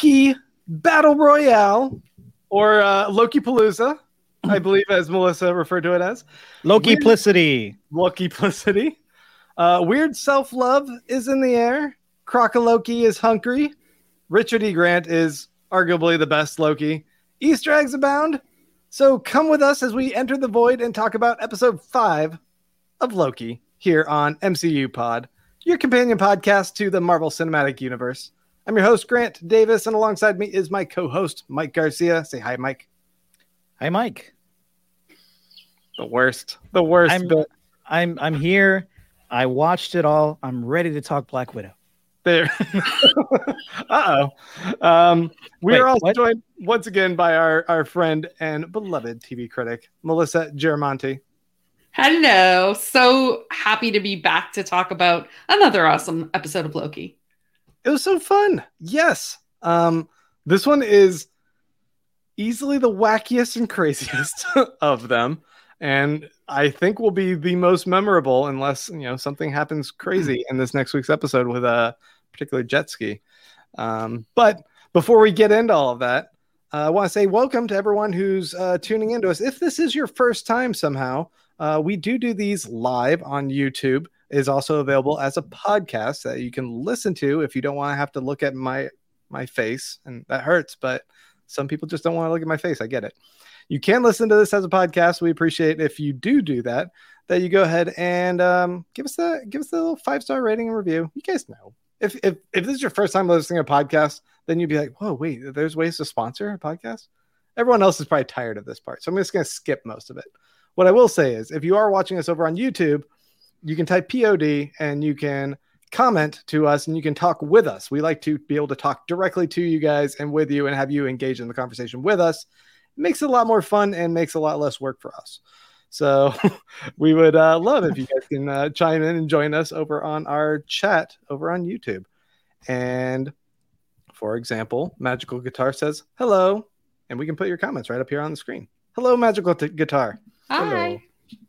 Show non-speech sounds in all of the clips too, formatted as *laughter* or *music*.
Loki battle royale, or uh, Loki Palooza, I *clears throat* believe, as Melissa referred to it as. Loki Plicity. Loki Plicity. Uh, weird self love is in the air. Crocoloki is hungry. Richard E. Grant is arguably the best Loki. Easter eggs abound. So come with us as we enter the void and talk about episode five of Loki here on MCU Pod, your companion podcast to the Marvel Cinematic Universe. I'm your host, Grant Davis, and alongside me is my co host, Mike Garcia. Say hi, Mike. Hi, Mike. The worst. The worst I'm, bit. I'm I'm here. I watched it all. I'm ready to talk Black Widow. There. *laughs* uh oh. Um, we Wait, are also what? joined once again by our, our friend and beloved TV critic, Melissa Geramonti. Hello. So happy to be back to talk about another awesome episode of Loki. It was so fun. Yes. Um, this one is easily the wackiest and craziest *laughs* of them. And I think will be the most memorable unless you know something happens crazy in this next week's episode with a particular jet ski. Um, but before we get into all of that, uh, I want to say welcome to everyone who's uh, tuning into us. If this is your first time somehow, uh, we do do these live on YouTube. Is also available as a podcast that you can listen to if you don't want to have to look at my my face, and that hurts. But some people just don't want to look at my face. I get it. You can listen to this as a podcast. We appreciate if you do do that. That you go ahead and um, give us the give us the little five star rating and review. You guys know if if if this is your first time listening to a podcast, then you'd be like, "Whoa, wait, there's ways to sponsor a podcast." Everyone else is probably tired of this part, so I'm just going to skip most of it. What I will say is, if you are watching us over on YouTube, you can type POD and you can comment to us and you can talk with us. We like to be able to talk directly to you guys and with you and have you engage in the conversation with us. It makes it a lot more fun and makes a lot less work for us. So *laughs* we would uh, love if you guys can uh, chime in and join us over on our chat over on YouTube. And for example, Magical Guitar says hello, and we can put your comments right up here on the screen. Hello, Magical T- Guitar. Hi.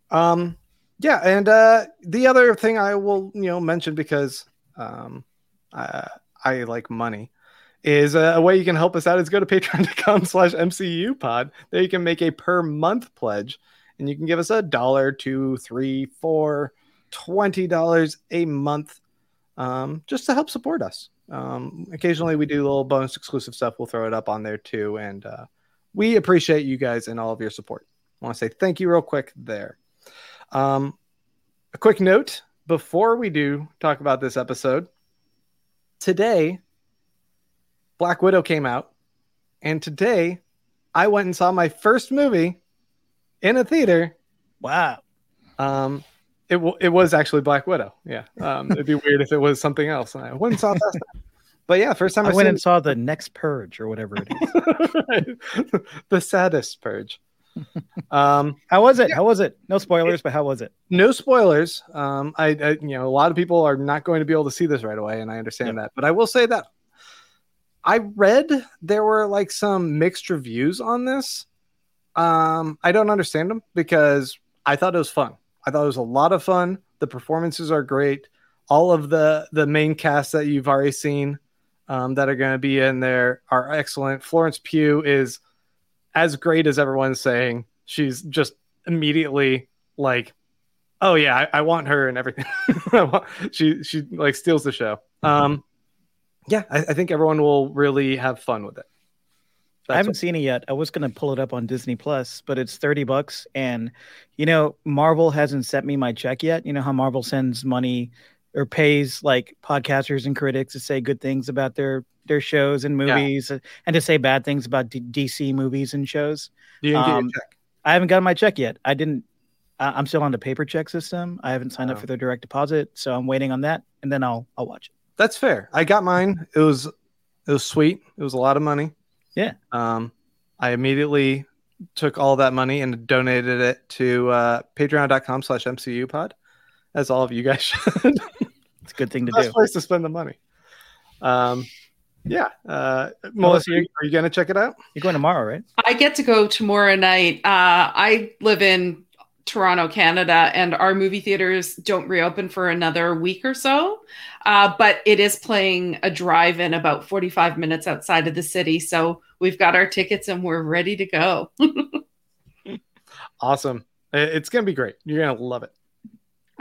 Um, yeah, and uh, the other thing I will, you know, mention because um, I, I like money is uh, a way you can help us out is go to *laughs* patreon.com slash mcu pod. There you can make a per month pledge and you can give us a dollar two three four twenty dollars a month um, just to help support us. Um, occasionally we do little bonus exclusive stuff. We'll throw it up on there too. And uh, we appreciate you guys and all of your support. I want to say thank you real quick there um, a quick note before we do talk about this episode today Black Widow came out, and today I went and saw my first movie in a theater. Wow. Um, it w- it was actually Black Widow. Yeah. Um, it'd be weird if it was something else. And I went and saw that. But yeah, first time I I, went and saw the next purge or whatever it is. *laughs* *laughs* the saddest purge. Um, How was it? How was it? No spoilers, but how was it? no spoilers. Um, I, I, you know, a lot of people are not going to be able to see this right away, and I understand that. But I will say that I read there were like some mixed reviews on this. Um, I don't understand them because I thought it was fun. I thought it was a lot of fun. The performances are great. All of the the main cast that you've already seen um, that are going to be in there are excellent. Florence Pugh is as great as everyone's saying. She's just immediately like, oh yeah, I, I want her and everything. *laughs* She she like steals the show. Um, yeah, I, I think everyone will really have fun with it. I haven't seen it yet. I was gonna pull it up on Disney Plus, but it's thirty bucks, and you know Marvel hasn't sent me my check yet. You know how Marvel sends money or pays like podcasters and critics to say good things about their their shows and movies, uh, and to say bad things about D- DC movies and shows. You didn't get your Um, check. I haven't gotten my check yet. I didn't. I- I'm still on the paper check system. I haven't signed up Oh. for the direct deposit, so I'm waiting on that, and then I'll I'll watch it. That's fair. I got mine. It was it was sweet. It was a lot of money. Yeah. Um, I immediately took all that money and donated it to uh, patreon.com slash MCU pod, as all of you guys *laughs* should. It's a good thing to do. Best do. place to spend the money. Um, yeah. Uh, Melissa, Melissa, are you, are you going to check it out? You're going tomorrow, right? I get to go tomorrow night. Uh, I live in Toronto, Canada, and our movie theaters don't reopen for another week or so. Uh, but it is playing a drive in about 45 minutes outside of the city. So we've got our tickets and we're ready to go. *laughs* awesome. It's going to be great. You're going to love it.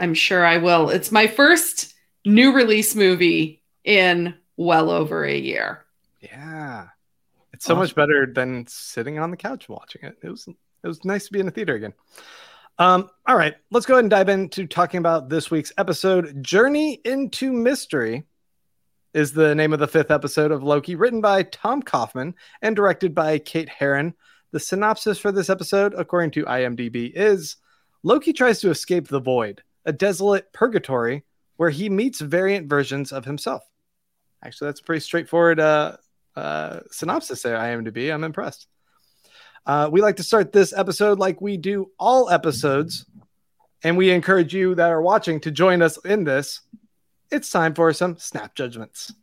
I'm sure I will. It's my first new release movie in well over a year. Yeah. It's so awesome. much better than sitting on the couch watching it. It was it was nice to be in the theater again. Um, all right, let's go ahead and dive into talking about this week's episode. Journey into Mystery is the name of the fifth episode of Loki, written by Tom Kauffman and directed by Kate Herron. The synopsis for this episode, according to IMDb, is Loki tries to escape the void, a desolate purgatory where he meets variant versions of himself. Actually, that's a pretty straightforward uh, uh, synopsis there, IMDb. I'm impressed. Uh, we like to start this episode like we do all episodes, and we encourage you that are watching to join us in this. It's time for some snap judgments.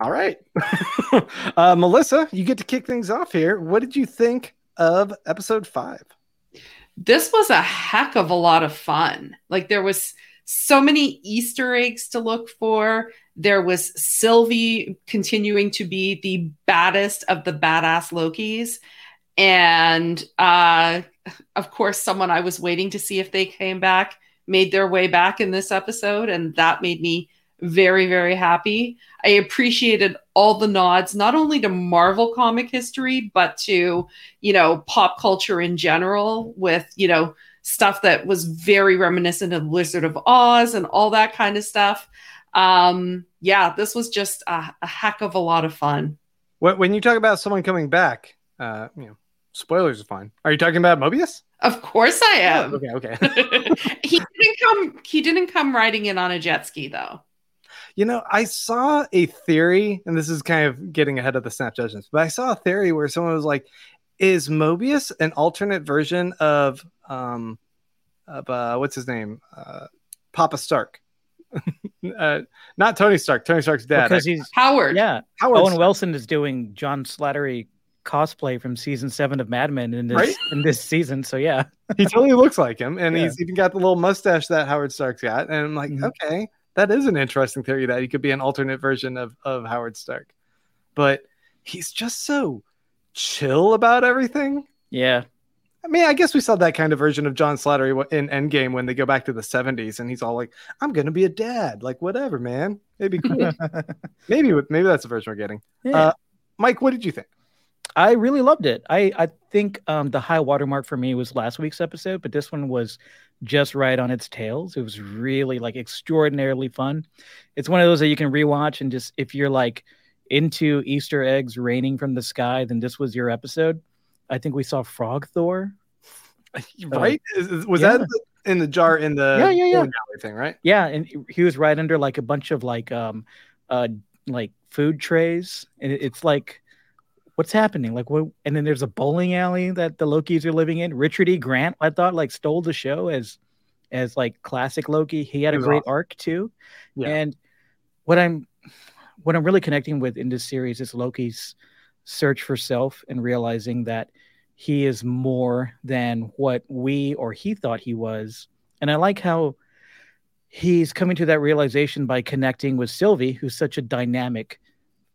All right. *laughs* uh, Melissa, you get to kick things off here. What did you think of episode five? this was a heck of a lot of fun. Like there was so many Easter eggs to look for. There was Sylvie continuing to be the baddest of the badass Lokis. And uh, of course, someone I was waiting to see if they came back made their way back in this episode. And that made me very, very happy. I appreciated all the nods, not only to Marvel comic history, but to, you know, pop culture in general with, you know, stuff that was very reminiscent of Wizard of Oz and all that kind of stuff. Um, yeah, this was just a, a heck of a lot of fun. When you talk about someone coming back, uh, you know, spoilers are fine. Are you talking about Mobius? Of course I am. Oh, okay, okay. *laughs* he didn't come he didn't come riding in on a jet ski though. You know, I saw a theory, and this is kind of getting ahead of the snap judgments, but I saw a theory where someone was like, "Is Mobius an alternate version of um, of uh, what's his name, uh, Papa Stark?" *laughs* uh, not Tony Stark. Tony Stark's dad. Because he's Howard. Yeah, Howard Owen Stark. Wilson is doing John Slattery cosplay from season seven of Mad Men in this right? in this season. So yeah, he totally looks like him, and *laughs* yeah. he's even got the little mustache that Howard Stark's got. And I'm like, mm-hmm. okay, that is an interesting theory that he could be an alternate version of of Howard Stark. But he's just so chill about everything. Yeah. I mean, I guess we saw that kind of version of John Slattery in Endgame when they go back to the 70s and he's all like, I'm going to be a dad. Like, whatever, man. Maybe cool. *laughs* maybe, maybe that's the version we're getting. Yeah. Uh, Mike, what did you think? I really loved it. I, I think um, the high watermark for me was last week's episode, but this one was just right on its tails. It was really like extraordinarily fun. It's one of those that you can rewatch and just if you're like into Easter eggs raining from the sky, then this was your episode. I think we saw Frog Thor. *laughs* Right? Uh, was yeah. that in the jar in the yeah yeah yeah thing right? Yeah, and he was right under like a bunch of like um uh like food trays, and it's like what's happening? Like what? And then there's a bowling alley that the Lokis are living in. Richard E. Grant, I thought, like stole the show as as like classic Loki. He had a great awesome. arc too. Yeah. And what I'm what I'm really connecting with in this series is Loki's search for self and realizing that he is more than what we or he thought he was. And I like how he's coming to that realization by connecting with Sylvie, who's such a dynamic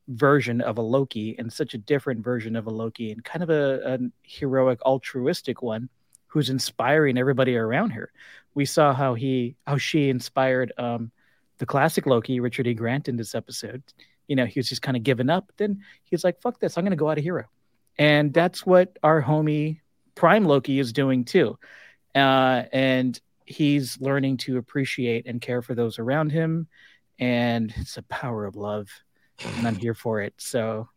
version of a Loki and such a different version of a Loki and kind of a, a heroic altruistic one who's inspiring everybody around her. We saw how he how she inspired um, the classic Loki, Richard E. Grant, in this episode. You know, he was just kind of giving up. Then he's like, "Fuck this! I'm going to go out a hero," and that's what our homie Prime Loki is doing too. Uh, and he's learning to appreciate and care for those around him, and it's a power of love and I'm here for it. So,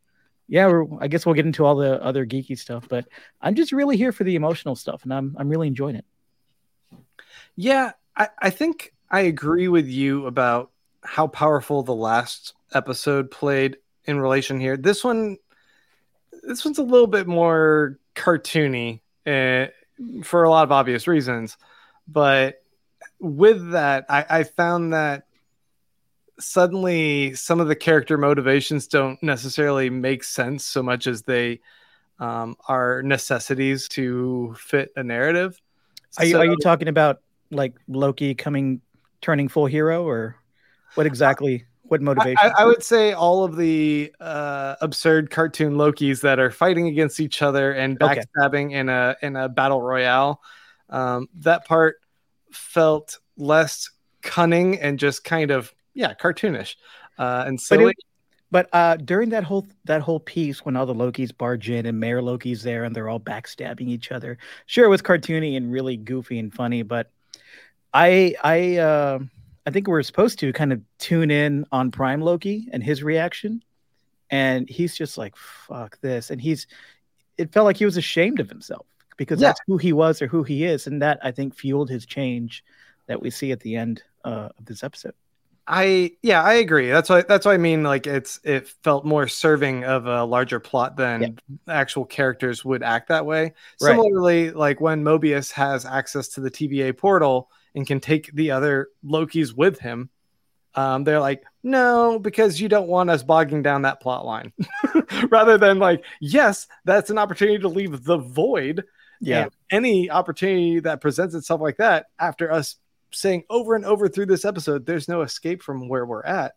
yeah, I guess we'll get into all the other geeky stuff, but I'm just really here for the emotional stuff, and I'm I'm really enjoying it. Yeah, I, I think I agree with you about how powerful the last episode played in relation here. This one, this one's a little bit more cartoony uh, for a lot of obvious reasons, but with that, I, I found that suddenly some of the character motivations don't necessarily make sense so much as they um, are necessities to fit a narrative. Are you So- are you talking about like Loki coming turning full hero or what exactly what motivation? I, I would say all of the uh, absurd cartoon Lokis that are fighting against each other and Okay. backstabbing in a in a battle royale. Um, that part felt less cunning and just kind of yeah cartoonish uh, and But it- silly. But uh, during that whole that whole piece, when all the Lokis barge in and Mayor Loki's there and they're all backstabbing each other, sure it was cartoony and really goofy and funny. But I I uh, I think we're supposed to kind of tune in on Prime Loki and his reaction, and he's just like fuck this, and he's it felt like he was ashamed of himself because Yeah. that's who he was or who he is, and that I think fueled his change that we see at the end uh, of this episode. I yeah, I agree. That's why that's why I mean like it's it felt more serving of a larger plot than Yeah. actual characters would act that way. Right. Similarly, like when Mobius has access to the TVA portal and can take the other Lokis with him, um, they're like, no, because you don't want us bogging down that plot line. *laughs* Rather than like, yes, that's an opportunity to leave the void. And any opportunity that presents itself like that after us saying over and over through this episode, there's no escape from where we're at.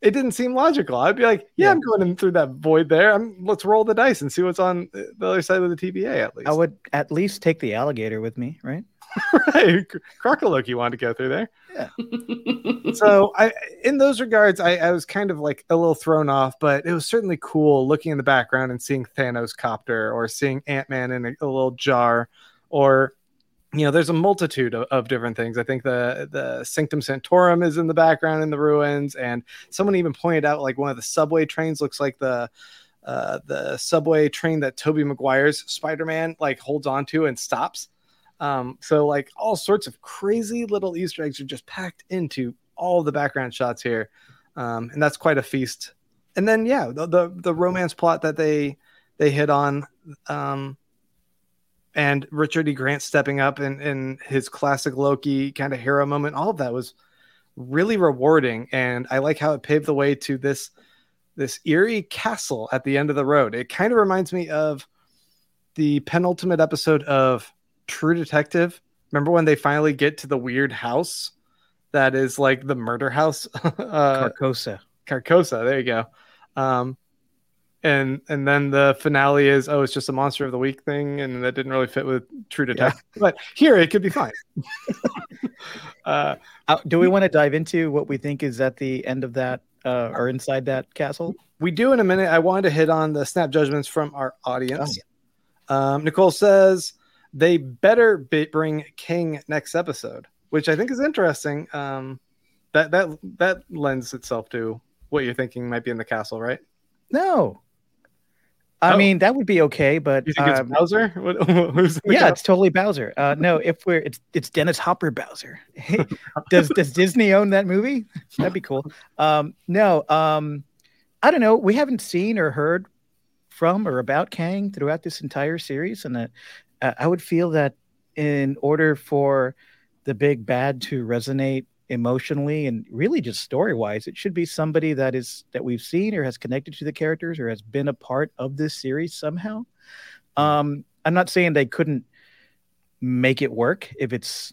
It didn't seem logical. I'd be like, yeah, Yeah. I'm going in through that void there. I'm, let's roll the dice and see what's on the other side of the TVA at least. I would at least take the alligator with me, right? *laughs* right. Crocoloki wanted to go through there. Yeah. *laughs* so I in those regards I, I was kind of like a little thrown off but it was certainly cool looking in the background and seeing thanos copter or seeing ant-man in a, a little jar or you know there's a multitude of, of different things i think the the sanctum sanctorum is in the background in the ruins and someone even pointed out like one of the subway trains looks like the uh, the subway train that Tobey Maguire's Spider-Man like holds onto and stops. Um, so like all sorts of crazy little Easter eggs are just packed into all the background shots here, um, and that's quite a feast. And then yeah, the the, the romance plot that they they hit on, um, and Richard E. Grant stepping up in in his classic Loki kind of hero moment, all of that was really rewarding, and I like how it paved the way to this this eerie castle at the end of the road. It kind of reminds me of the penultimate episode of True Detective. Remember when they finally get to the weird house that is like the murder house? *laughs* uh, Carcosa. Carcosa. There you go. Um, and and then the finale is oh, it's just a monster of the week thing, and that didn't really fit with True Detective. But here it could be fine. *laughs* uh, do we want to dive into what we think is at the end of that uh, or inside that castle? we do in a minute. I wanted to hit on the snap judgments from our audience. Oh, um, Nicole says they better be- bring Kang next episode, which I think is interesting. Um, that that that lends itself to what you're thinking might be in the castle, right? No. I Oh. mean, that would be okay, but You think it's um, Bowser? *laughs* What, who's yeah, castle? it's totally Bowser. Uh, no, if we're it's it's Dennis Hopper Bowser. *laughs* does does Disney own that movie? *laughs* That'd be cool. Um, no, um, I don't know. We haven't seen or heard from or about Kang throughout this entire series, and uh, uh, I would feel that in order for the big bad to resonate emotionally and really just story wise, it should be somebody that is that we've seen or has connected to the characters or has been a part of this series somehow. Um, I'm not saying they couldn't make it work if it's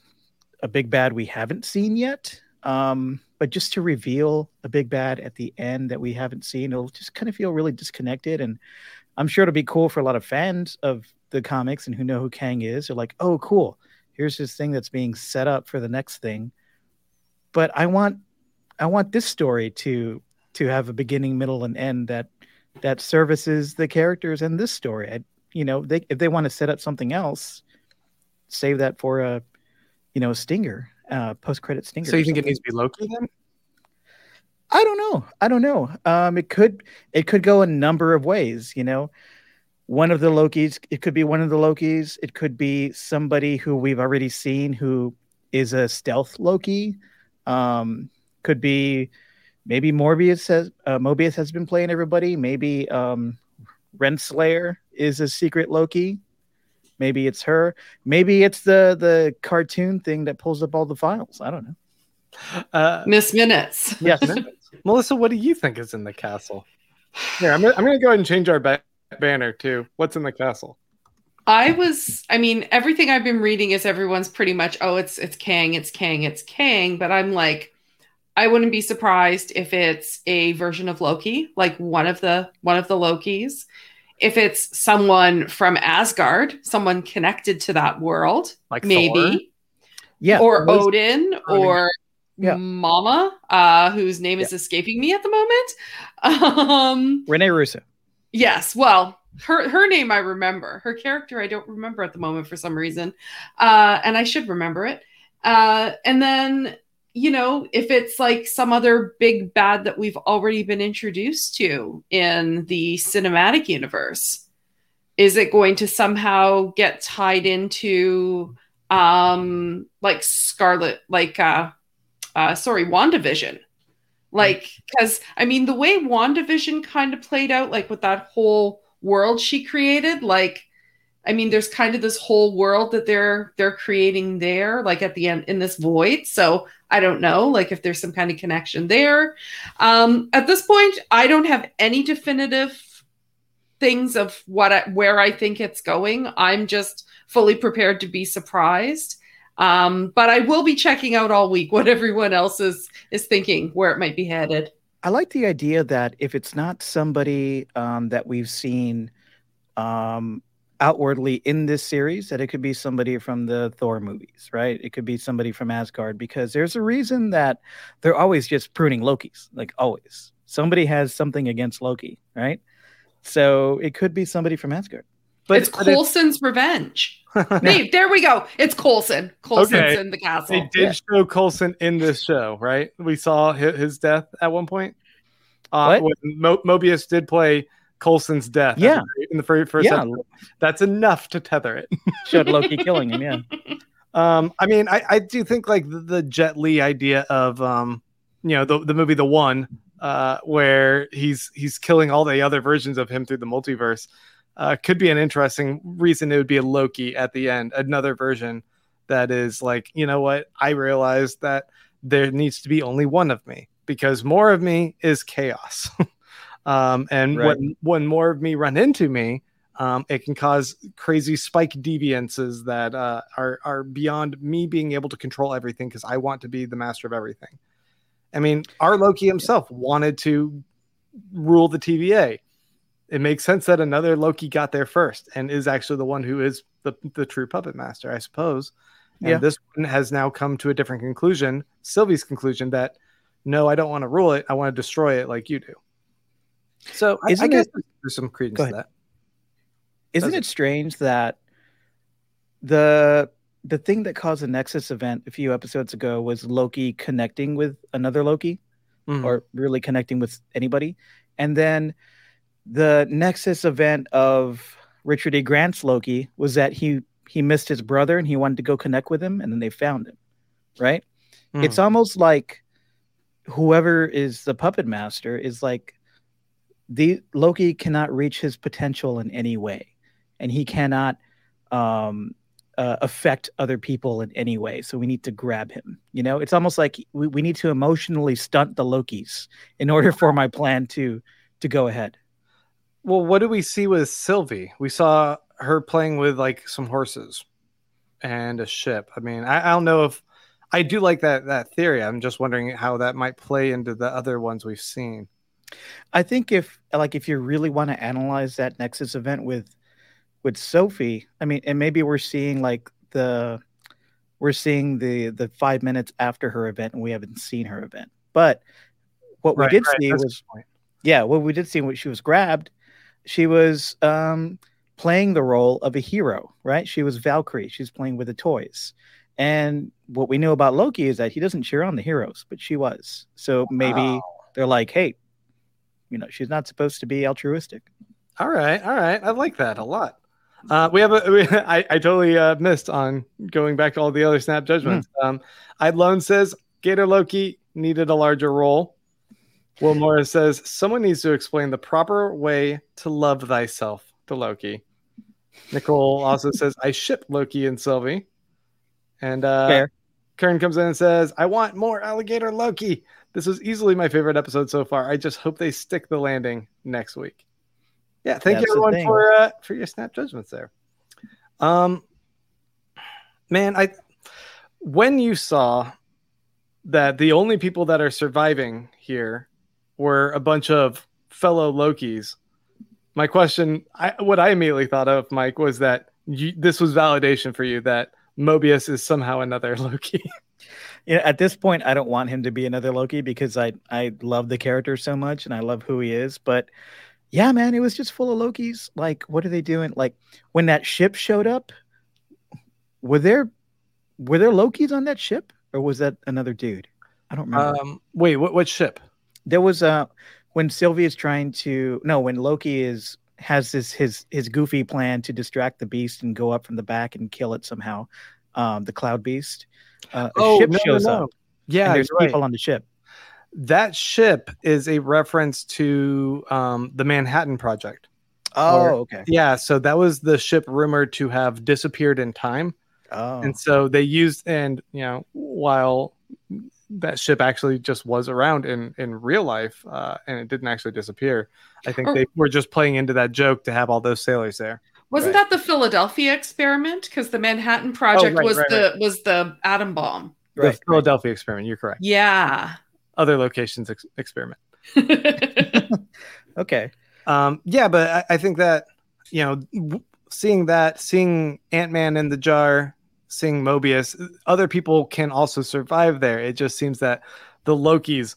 a big bad we haven't seen yet. Um, but just to reveal a big bad at the end that we haven't seen, it'll just kind of feel really disconnected. And I'm sure it'll be cool for a lot of fans of the comics and who know who Kang is. They're like, oh, cool. Here's this thing that's being set up for the next thing. But I want I want this story to to have a beginning, middle, and end that that services the characters and this story. I, you know, they if they want to set up something else, save that for a you know a stinger, uh, post credit stinger. So you think it needs to be Loki then? I don't know. I don't know. Um, it could it could go a number of ways. You know, one of the Lokis. It could be one of the Lokis. It could be somebody who we've already seen who is a stealth Loki. Um, could be maybe Morbius has uh, Mobius has been playing everybody. Maybe um, Renslayer is a secret Loki. Maybe it's her. Maybe it's the the cartoon thing that pulls up all the files. I don't know. Uh, Miss Minutes. Yes. *laughs* Melissa, what do you think is in the castle? *sighs* Here, I'm gonna, I'm gonna go ahead and change our ba- banner too. What's in the castle? I was I mean everything I've been reading is everyone's pretty much oh it's it's Kang it's Kang it's Kang but I'm like I wouldn't be surprised if it's a version of Loki like one of the one of the Lokis if it's someone from Asgard someone connected to that world Like maybe Thor? yeah. or those- Odin Odin. or Yeah. Mama uh whose name is escaping me at the moment *laughs* um Rene Russo. Yes, well, her her name I remember. Her character I don't remember at the moment for some reason, uh, and I should remember it. Uh, and then you know, if it's like some other big bad that we've already been introduced to in the cinematic universe, is it going to somehow get tied into um like Scarlet, like uh, uh sorry, WandaVision? Like, because I mean, the way WandaVision kind of played out, like with that whole world she created, like, I mean, there's kind of this whole world that they're they're creating there, like at the end in this void. So I don't know, like if there's some kind of connection there. Um, at this point, I don't have any definitive things of what I, where I think it's going. I'm just fully prepared to be surprised. Um, but I will be checking out all week what everyone else is is thinking where it might be headed. I like the idea that if it's not somebody um, that we've seen um, outwardly in this series, that it could be somebody from the Thor movies, right? It could be somebody from Asgard because there's a reason that they're always just pruning Loki's, like always. Somebody has something against Loki, right? So it could be somebody from Asgard. But, it's but it's- Coulson's revenge. *laughs* Hey, there we go. It's Coulson. Coulson's Okay. in the castle. They did show Coulson in this show, right? We saw his, his death at one point. Uh, What? when Mo- Mobius did play Coulson's death. Yeah. in the very first Yeah. episode. That's enough to tether it. *laughs* Showed Loki *laughs* killing him, yeah. Um, I mean, I, I do think like the, the Jet Li idea of um, you know, the the movie The One, uh, where he's he's killing all the other versions of him through the multiverse, uh, could be an interesting reason. It would be a Loki at the end, another version that is like, you know what? I realized that there needs to be only one of me because more of me is chaos. *laughs* um, and Right. when when more of me run into me, um, it can cause crazy spike deviances that uh, are are beyond me being able to control everything because I want to be the master of everything. I mean, our Loki himself wanted to rule the TVA. It makes sense that another Loki got there first and is actually the one who is the, the true puppet master, I suppose. And Yeah. this one has now come to a different conclusion, Sylvie's conclusion that no, I don't want to rule it. I want to destroy it like you do. So I, I guess it- there's some credence to that. Isn't it strange that the the thing that caused the Nexus event a few episodes ago was Loki connecting with another Loki, Mhm. or really connecting with anybody, and then the Nexus event of Richard E. Grant's Loki was that he he missed his brother and he wanted to go connect with him, and then they found him, right? It's almost like whoever is the puppet master is like the Loki cannot reach his potential in any way, and he cannot um, uh, affect other people in any way. So we need to grab him. You know, it's almost like we, we need to emotionally stunt the Lokis in order for my plan to to go ahead. Well, what do we see with Sylvie? We saw her playing with like some horses and a ship. I mean, I, I don't know if I do like that that theory. I'm just wondering how that might play into the other ones we've seen. I think if like if you really want to analyze that Nexus event with with Sylvie, I mean, and maybe we're seeing like the we're seeing the the five minutes after her event, and we haven't seen her event. But what Right, we did right, see was yeah, what we did see when she was grabbed, she was um playing the role of a hero, right? She was Valkyrie. She's playing with the toys. And what we know about Loki is that he doesn't cheer on the heroes, but she was. So maybe Wow. they're like, hey, you know, she's not supposed to be altruistic. All right, all right. I like that a lot. Uh, we have a. *laughs* We, I, I totally uh, missed on going back to all the other snap judgments. Um, Idlone says Gator Loki needed a larger role. Will Morris says someone needs to explain the proper way to love thyself to Loki. Nicole also says, I ship Loki and Sylvie. And uh, Fair. Karen comes in and says, I want more alligator Loki. This was easily my favorite episode so far. I just hope they stick the landing next week. Yeah, thank That's you everyone for uh, for your snap judgments there. Um, man, I when you saw that the only people that are surviving here were a bunch of fellow Lokis, my question, I, what I immediately thought of, Mike, was that you, this was validation for you that Mobius is somehow another *laughs* Loki. Know, at this point, I don't want him to be another Loki because I I love the character so much and I love who he is. But yeah, man, it was just full of Lokis. Like, what are they doing? Like when that ship showed up, were there were there Lokis on that ship, or was that another dude? I don't remember. um, wait, what, what ship? There was a when Sylvie is trying to no when Loki is has this his his goofy plan to distract the beast and go up from the back and kill it somehow. Um, the cloud beast. Uh, a ship shows up. Yeah, and there's you're right. people on the ship. that ship is a reference to um, the Manhattan Project. Oh, Or- okay. Yeah, so that was the ship rumored to have disappeared in time. Oh, And so they used, and you know, while that ship actually just was around in in real life, uh, and it didn't actually disappear, I think Or- they were just playing into that joke to have all those sailors there. Wasn't Right. that the Philadelphia experiment? Because the Manhattan Project right, was right, the was the atom bomb. right, the Philadelphia experiment. You're correct. Yeah. Other locations ex- experiment. *laughs* *laughs* Okay. Um, yeah, but I, I think that you know, w- seeing that, seeing Ant Man in the jar, seeing Mobius, other people can also survive there. It just seems that the Lokis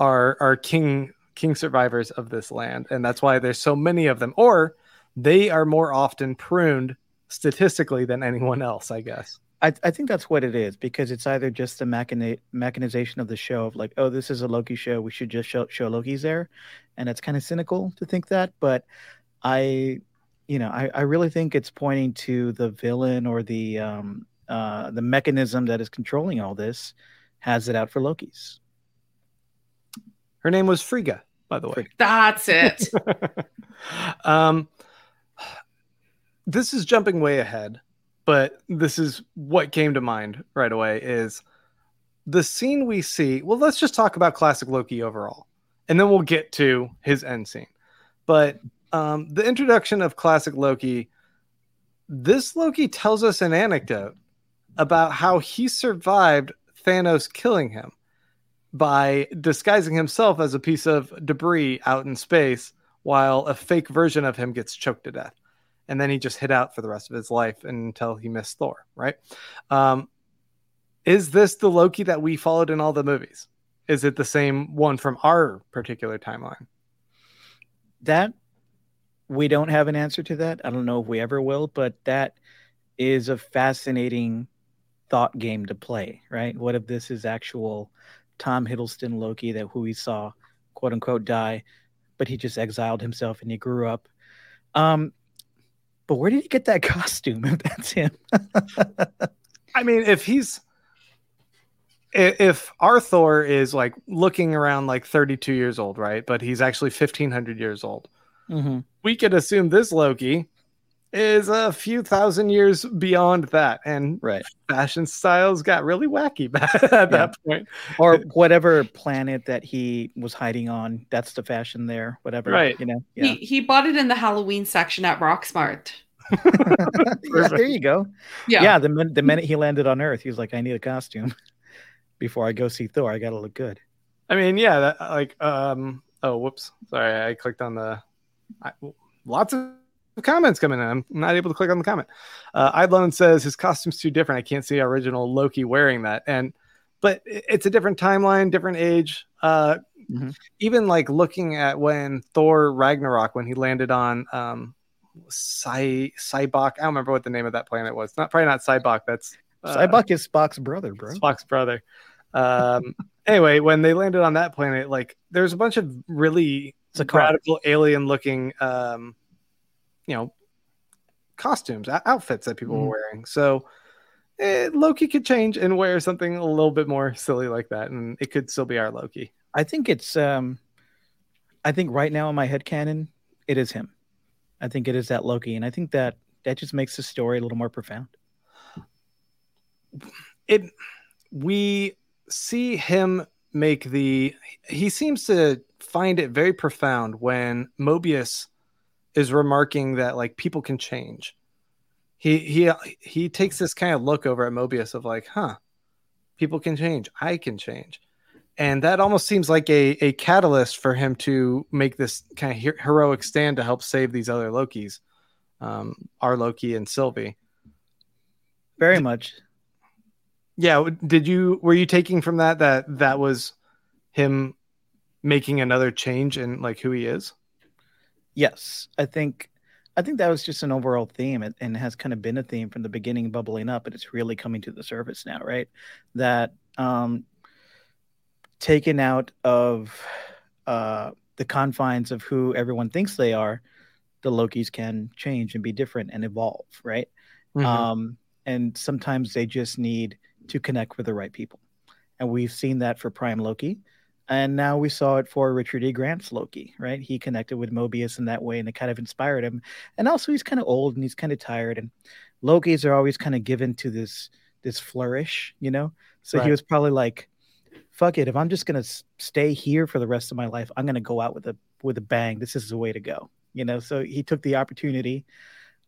are are king king survivors of this land, and that's why there's so many of them. Or they are more often pruned statistically than anyone else, I guess. I, I think that's what it is because it's either just the machina- mechanization of the show of like, oh, this is a Loki show. We should just show, show Loki's there. And it's kind of cynical to think that. But I, you know, I, I really think it's pointing to the villain or the, um, uh, the mechanism that is controlling all this has it out for Loki's. Her name was Frigga, by the way. Frigga. That's it. *laughs* um, this is jumping way ahead, but this is what came to mind right away is the scene we see. Well, let's just talk about classic Loki overall, and then we'll get to his end scene. But um, the introduction of classic Loki, this Loki tells us an anecdote about how he survived Thanos killing him by disguising himself as a piece of debris out in space while a fake version of him gets choked to death. And then he just hid out for the rest of his life until he missed Thor, right? Um, is this the Loki that we followed in all the movies? Is it the same one from our particular timeline? That we don't have an answer to that. I don't know if we ever will, but that is a fascinating thought game to play, right? What if this is actual Tom Hiddleston Loki that who we saw quote unquote die, but he just exiled himself and he grew up. Um but where did he get that *laughs* costume if that's him? I mean, if he's if our Thor is like looking around like 32 years old, right? But he's actually 1500 years old. Mm-hmm. we could assume this Loki is a few thousand years beyond that, and Right. fashion styles got really wacky back *laughs* at that point. Or whatever planet that he was hiding on, that's the fashion there, whatever. Right. You know. Yeah. He he bought it in the Halloween section at Rocksmart. *laughs* *laughs* yeah there you go. Yeah. yeah, the min- the minute he landed on Earth, he was like, "I need a costume before I go see Thor. I got to look good." I mean, yeah, that, like, um, oh, whoops, sorry, I clicked on the, I, lots of comments coming in. I'm not able to click on the comment. Uh, Idlone says his costume's too different. I can't see original Loki wearing that, and but it's a different timeline, different age. Uh, Mhm. Even like looking at when Thor Ragnarok, when he landed on um, Cy Cybok, I don't remember what the name of that planet was. Not probably not Cybok. That's uh, Sybok is Spock's brother, bro. Spock's brother. Um, *laughs* anyway, when they landed on that planet, like there's a bunch of really It's a radical alien looking, um, you know, costumes, outfits that people Mhm. were wearing. So eh, Loki could change and wear something a little bit more silly like that, and it could still be our Loki. I think it's um I think right now in my head canon, it is him. I think it is that Loki. And I think that that just makes the story a little more profound. It we see him make the he seems to find it very profound when Mobius is remarking that like people can change. He he he takes this kind of look over at Mobius of like, huh, people can change. I can change. And that almost seems like a, a catalyst for him to make this kind of her- heroic stand to help save these other Lokis, um, our Loki and Sylvie. Very much. Yeah. Did you were you taking from that that that was him making another change in like who he is? Yes, I think I think that was just an overall theme and, and has kind of been a theme from the beginning bubbling up, but it's really coming to the surface now, right? That um taken out of uh the confines of who everyone thinks they are, the Lokis can change and be different and evolve, right? Mhm. Um and sometimes they just need to connect with the right people. And we've seen that for Prime Loki. And now we saw it for Richard E. Grant's Loki, right? He connected with Mobius in that way and it kind of inspired him. And also he's kind of old and he's kind of tired. And Lokis are always kind of given to this this flourish, you know? So Right. he was probably like, fuck it, if I'm just gonna stay here for the rest of my life, I'm gonna go out with a with a bang. This is the way to go. You know, so he took the opportunity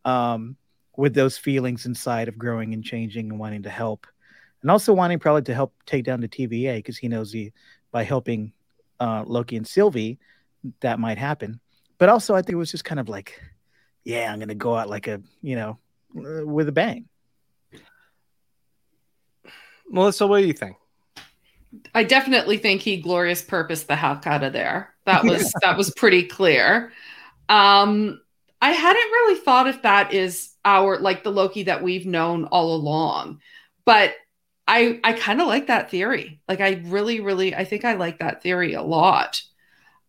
um with those feelings inside of growing and changing and wanting to help and also wanting probably to help take down the TVA because he knows he by helping uh, Loki and Sylvie that might happen. But also, I think it was just kind of like, yeah, I'm gonna go out like a you know uh, with a bang. Melissa, what do you think? I definitely think he glorious purpose the heck out of there. That was *laughs* that was pretty clear. Um, I hadn't really thought if that is our like the Loki that we've known all along, but I I kind of like that theory. Like I really really I think I like that theory a lot.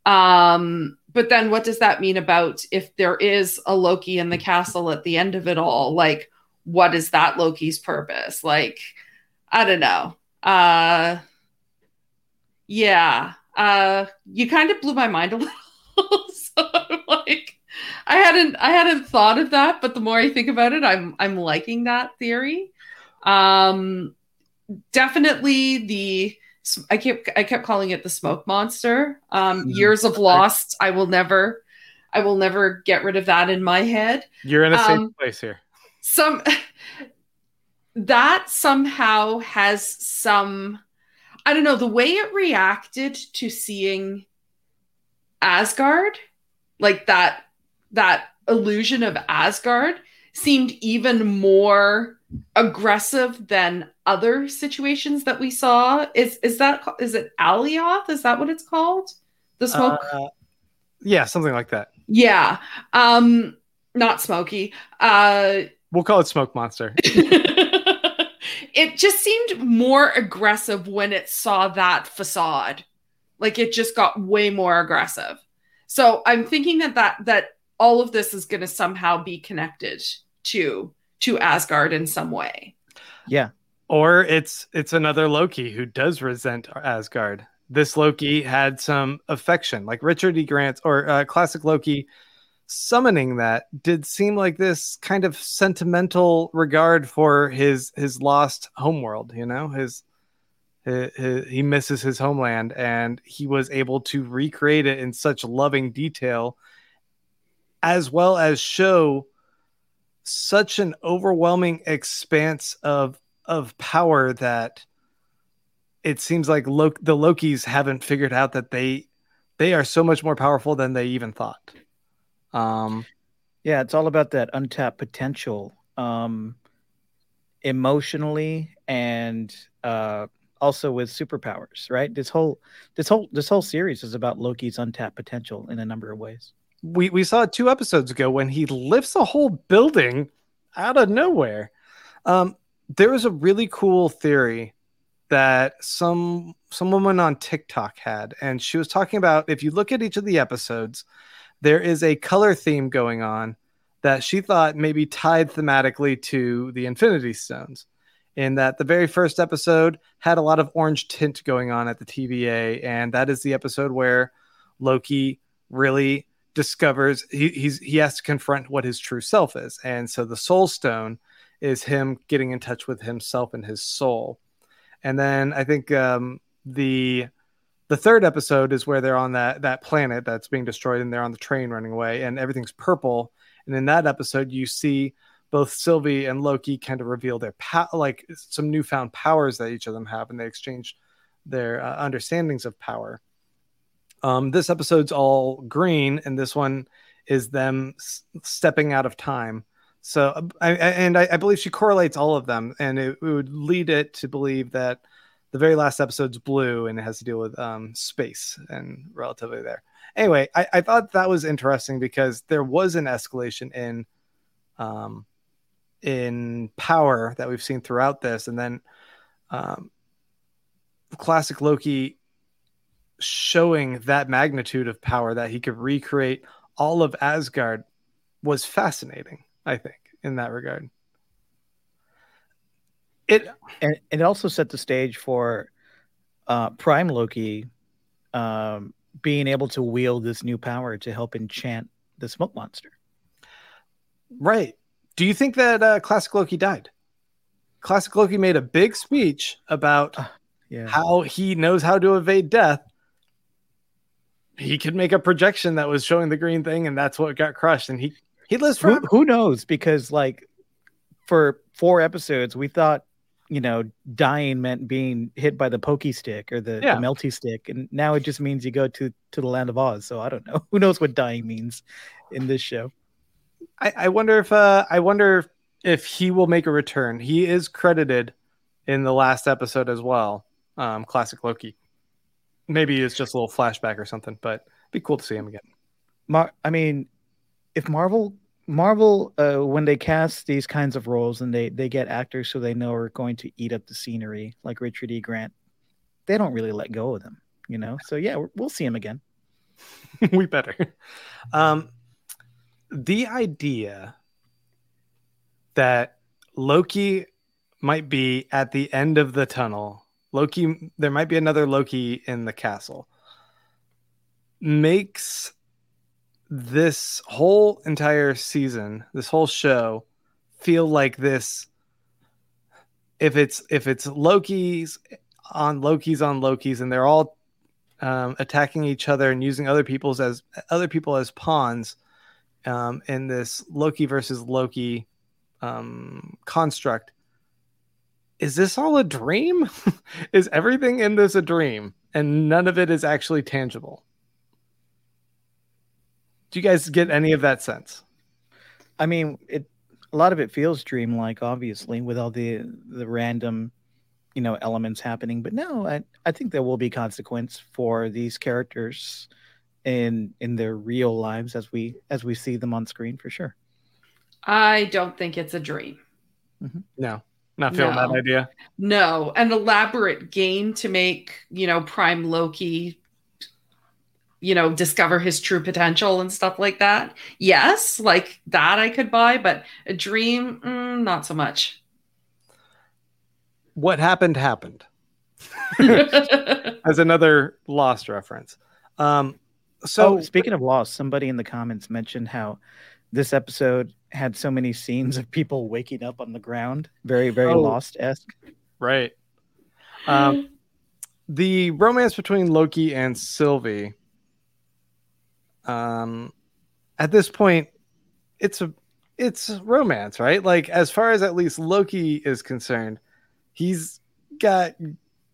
Um, but then what does that mean about if there is a Loki in the castle at the end of it all? Like what is that Loki's purpose? Like I don't know. Uh yeah. Uh you kind of blew my mind a little. *laughs* so I'm like I hadn't I hadn't thought of that, but the more I think about it, I'm I'm liking that theory. Um definitely the I kept I kept calling it the smoke monster. Um Mhm. years of lost. I will never I will never get rid of that in my head You're in a safe Um, place here. some that somehow has some i don't know the way it reacted to seeing asgard like that that illusion of asgard seemed even more aggressive than other situations that we saw. Is is that is it alioth? Is that what it's called? The smoke? Uh, yeah, something like that. yeah. Um not smoky. Uh We'll call it Smoke Monster. *laughs* it just seemed more aggressive when it saw that facade. Like it just got way more aggressive. So i'm thinking that that that all of this is going to somehow be connected to to asgard in some way Yeah, or it's it's another Loki who does resent Asgard. This Loki had some affection, like Richard E. Grant or uh, classic Loki summoning that did seem like this kind of sentimental regard for his his lost homeworld. You know, his, hi- hi- he misses his homeland, and he was able to recreate it in such loving detail, as well as show such an overwhelming expanse of of power that it seems like Lo- the Lokis haven't figured out that they they are so much more powerful than they even thought. Um, yeah, it's all about that untapped potential, um, emotionally and uh, also with superpowers. Right? This whole this whole this whole series is about Loki's untapped potential in a number of ways. We we saw it two episodes ago when he lifts a whole building out of nowhere. Um, there was a really cool theory that some some woman on TikTok had, and she was talking about if you look at each of the episodes, there is a color theme going on that she thought maybe tied thematically to the Infinity Stones. In that the very first episode had a lot of orange tint going on at the TVA, and that is the episode where Loki really discovers he, he's he has to confront what his true self is, and so the Soul Stone is him getting in touch with himself and his soul. And then I think um, the the third episode is where they're on that that planet that's being destroyed, and they're on the train running away, and everything's purple. And in that episode, you see both Sylvie and Loki kind of reveal their power, like some newfound powers that each of them have, and they exchange their uh, understandings of power. Um, this episode's all green, and this one is them s- stepping out of time. So, I, and I, I, believe she correlates all of them, and it, it, would lead it to believe that the very last episode's blue, and it has to deal with um, space and relatively there. Anyway, I, I, thought that was interesting because there was an escalation in, um, in power that we've seen throughout this, and then, um, classic Loki showing that magnitude of power that he could recreate all of Asgard was fascinating, I think, in that regard. It and it also set the stage for uh, Prime Loki um, being able to wield this new power to help enchant the smoke monster. Right. Do you think that uh, Classic Loki died? Classic Loki made a big speech about uh, yeah. how he knows how to evade death, he could make a projection that was showing the green thing, and that's what got crushed. And he he lives for Who, who knows? Because like for four episodes, we thought you know dying meant being hit by the pokey stick or the, yeah. the melty stick, and now it just means you go to to the land of Oz. So I don't know. *laughs* Who knows what dying means in this show? I, I wonder if uh, I wonder if he will make a return. He is credited in the last episode as well. Um, classic Loki maybe it's just a little flashback or something, but it'd be cool to see him again. Mar- I mean, if Marvel Marvel uh, when they cast these kinds of roles and they they get actors who they know are going to eat up the scenery, like Richard E. Grant, they don't really let go of them, you know. So yeah, we'll see him again. *laughs* we better. Um, the idea that Loki might be at the end of the tunnel Loki, there might be another Loki in the castle. Makes this whole entire season, this whole show, feel like this. If it's if it's Loki's on Loki's on Loki's, and they're all um, attacking each other and using other people's as other people as pawns um, in this Loki versus Loki um, construct, is this all a dream? *laughs* is everything in this a dream and none of it is actually tangible? Do you guys get any of that sense? I mean, it a lot of it feels dreamlike, obviously, with all the the random, you know, elements happening. But no, I, I think there will be consequence for these characters in in their real lives as we as we see them on screen for sure. I don't think it's a dream. Mm-hmm. No, not feeling no. that idea. No, an elaborate game to make, you know, Prime Loki, you know, discover his true potential and stuff like that. Yes, like that I could buy, but a dream, mm, not so much. What happened happened. *laughs* As another Lost reference. Um, so oh, speaking of Lost, somebody in the comments mentioned how this episode had so many scenes of people waking up on the ground, very very oh, Lost esque. Right. Um, the romance between Loki and Sylvie. Um, at this point, it's a it's romance, right? Like as far as at least Loki is concerned, he's got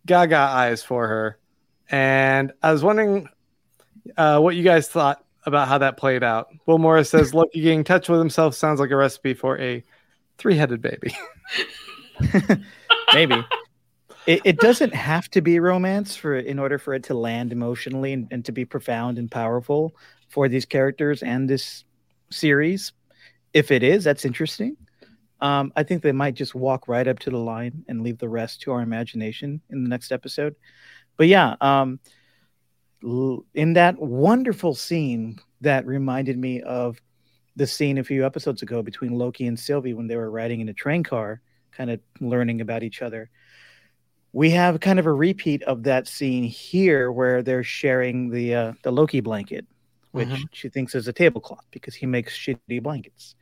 Gaga eyes for her, and I was wondering uh, what you guys thought about how that played out. Will Morris says *laughs* Loki getting in touch with himself sounds like a recipe for a three-headed baby. *laughs* Maybe. It, it, doesn't have to be romance for in order for it to land emotionally and, and to be profound and powerful for these characters and this series. If it is, that's interesting. Um, I think they might just walk right up to the line and leave the rest to our imagination in the next episode. But yeah, um, in that wonderful scene that reminded me of the scene a few episodes ago between Loki and Sylvie when they were riding in a train car, kind of learning about each other. We have kind of a repeat of that scene here where they're sharing the uh, the Loki blanket which Mhm. she thinks is a tablecloth because he makes shitty blankets.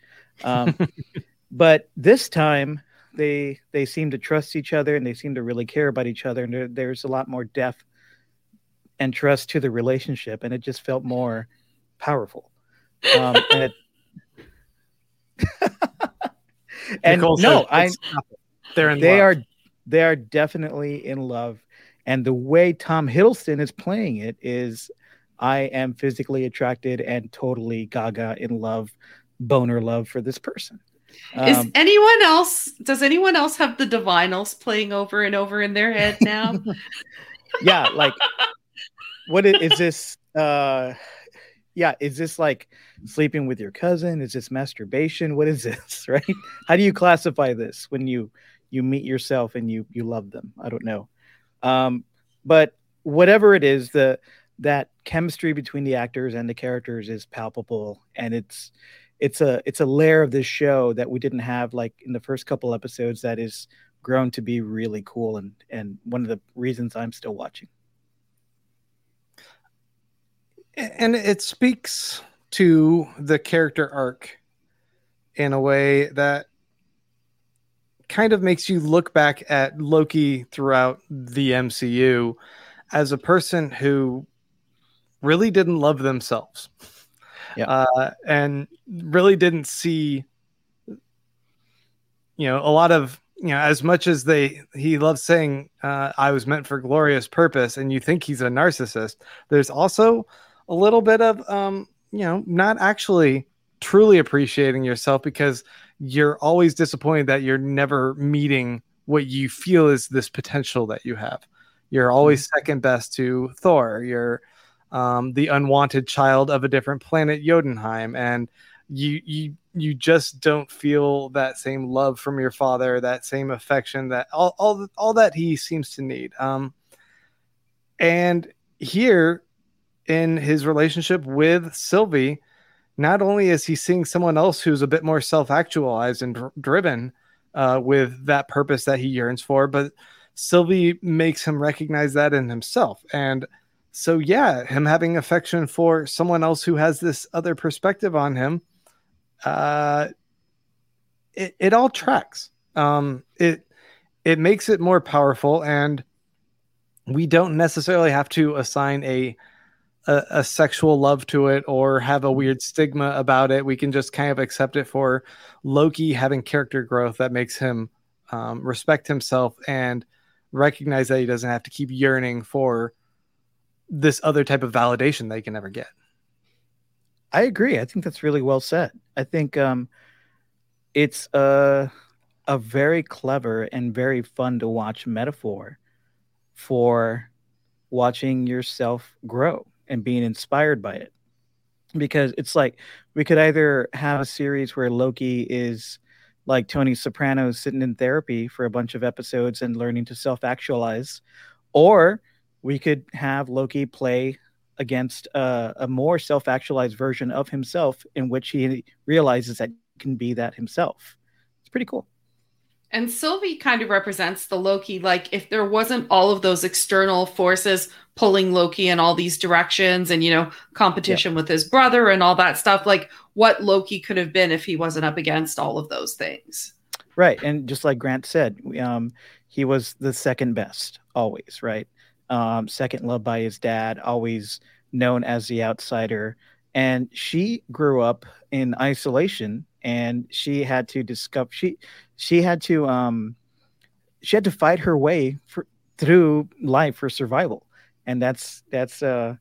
Um, *laughs* but this time they they seem to trust each other and they seem to really care about each other and there, there's a lot more depth and trust to the relationship and it just felt more powerful um, *laughs* and it *laughs* and Nicole no i They're in they love. are they are definitely in love and the way tom hiddleston is playing it is i am physically attracted and totally gaga in love boner love for this person Is Um, anyone else? Does anyone else have the Divinyls playing over and over in their head now? *laughs* yeah like what is, is this uh yeah is this like sleeping with your cousin? Is this masturbation? What is this *laughs* right? How do you classify this when you you meet yourself and you you love them? I don't know. Um but whatever it is the that chemistry between the actors and the characters is palpable and it's it's a it's a layer of this show that we didn't have like in the first couple episodes that is grown to be really cool and and one of the reasons I'm still watching. And it speaks to the character arc in a way that kind of makes you look back at Loki throughout the MCU as a person who really didn't love themselves. Yeah. Uh, and really didn't see you know a lot of you know as much as they he loves saying uh, i was meant for glorious purpose and you think he's a narcissist there's also a little bit of um you know not actually truly appreciating yourself because you're always disappointed that you're never meeting what you feel is this potential that you have. You're always second best to thor. You're um, the unwanted child of a different planet jotunheim and you you you just don't feel that same love from your father that same affection that all all, all that he seems to need. Um and here in his relationship with sylvie not only is he seeing someone else who's a bit more self-actualized and dr- driven uh, with that purpose that he yearns for but sylvie makes him recognize that in himself. And so yeah him having affection for someone else who has this other perspective on him uh it, it all tracks. Um it it makes it more powerful and we don't necessarily have to assign a, a a sexual love to it or have a weird stigma about it we can just kind of accept it for loki having character growth that makes him um, respect himself and recognize that he doesn't have to keep yearning for this other type of validation that he can never get I agree. I think that's really well said. I think um, it's a a very clever and very fun to watch metaphor for watching yourself grow and being inspired by it. Because it's like we could either have a series where Loki is like Tony Soprano sitting in therapy for a bunch of episodes and learning to self actualize, or we could have Loki play against a, a more self-actualized version of himself in which he realizes that he can be that himself it's pretty cool And Sylvie kind of represents the Loki. Like, if there wasn't all of those external forces pulling Loki in all these directions and, you know, competition with his brother and all that stuff, like what Loki could have been if he wasn't up against all of those things. right and just like grant said um, he was the second best always right um, second loved by his dad always known as the outsider and she grew up in isolation and she had to discover she she had to um she had to fight her way for, through life for survival and that's that's uh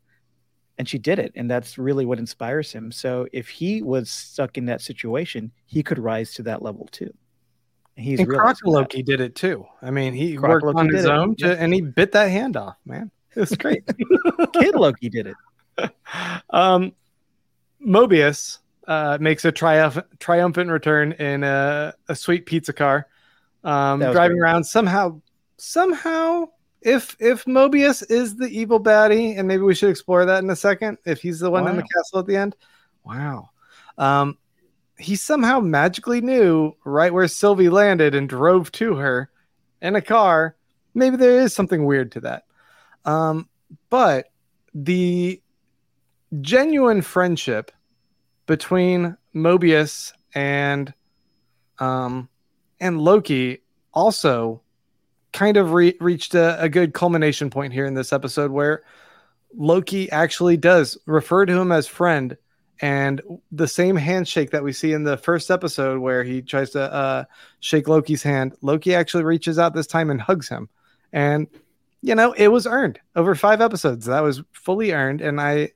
and she did it and that's really what inspires him so if he was stuck in that situation he could rise to that level too And he's and realizing that. Loki did it too. I mean, he worked on his own to, and he bit that hand off, man. It was great. *laughs* kid loki did it *laughs* um, Mobius uh, makes a triumph- triumphant return in a, a sweet pizza car, um, driving great. around. Somehow, somehow, if if Mobius is the evil baddie, and maybe we should explore that in a second. If he's the one in the castle at the end, wow. Um, he somehow magically knew right where Sylvie landed and drove to her in a car. Maybe there is something weird to that. Um, but the genuine friendship between Mobius and um and Loki also kind of re- reached a, a good culmination point here in this episode where Loki actually does refer to him as friend and the same handshake that we see in the first episode where he tries to uh, shake Loki's hand, Loki actually reaches out this time and hugs him. And you know, it was earned over 5 episodes. That was fully earned and I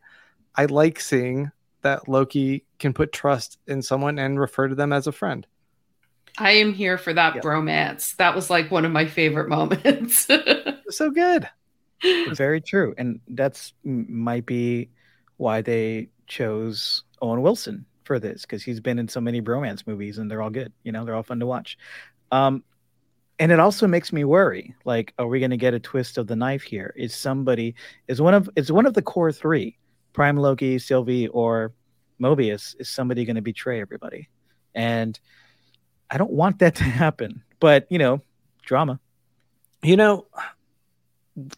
I like seeing that Loki can put trust in someone and refer to them as a friend. I am here for that Yep. bromance. That was like one of my favorite *laughs* moments. So good. *laughs* Very true, and that's might be why they chose Owen Wilson for this because he's been in so many bromance movies and they're all good. You know, they're all fun to watch. Um, and it also makes me worry. Like, are we going to get a twist of the knife here? Is somebody is one of is one of the core three, Prime Loki, Sylvie, or Mobius? Is somebody going to betray everybody? And I don't want that to happen. But you know, drama. You know,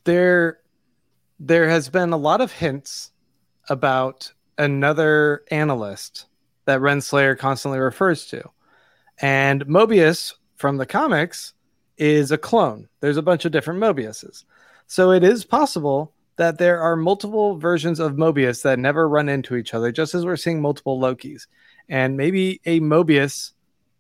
there there has been a lot of hints about another analyst that Renslayer constantly refers to. And Mobius from the comics is a clone. There's a bunch of different Mobiuses. So it is possible that there are multiple versions of Mobius that never run into each other, just as we're seeing multiple Lokis. And maybe a Mobius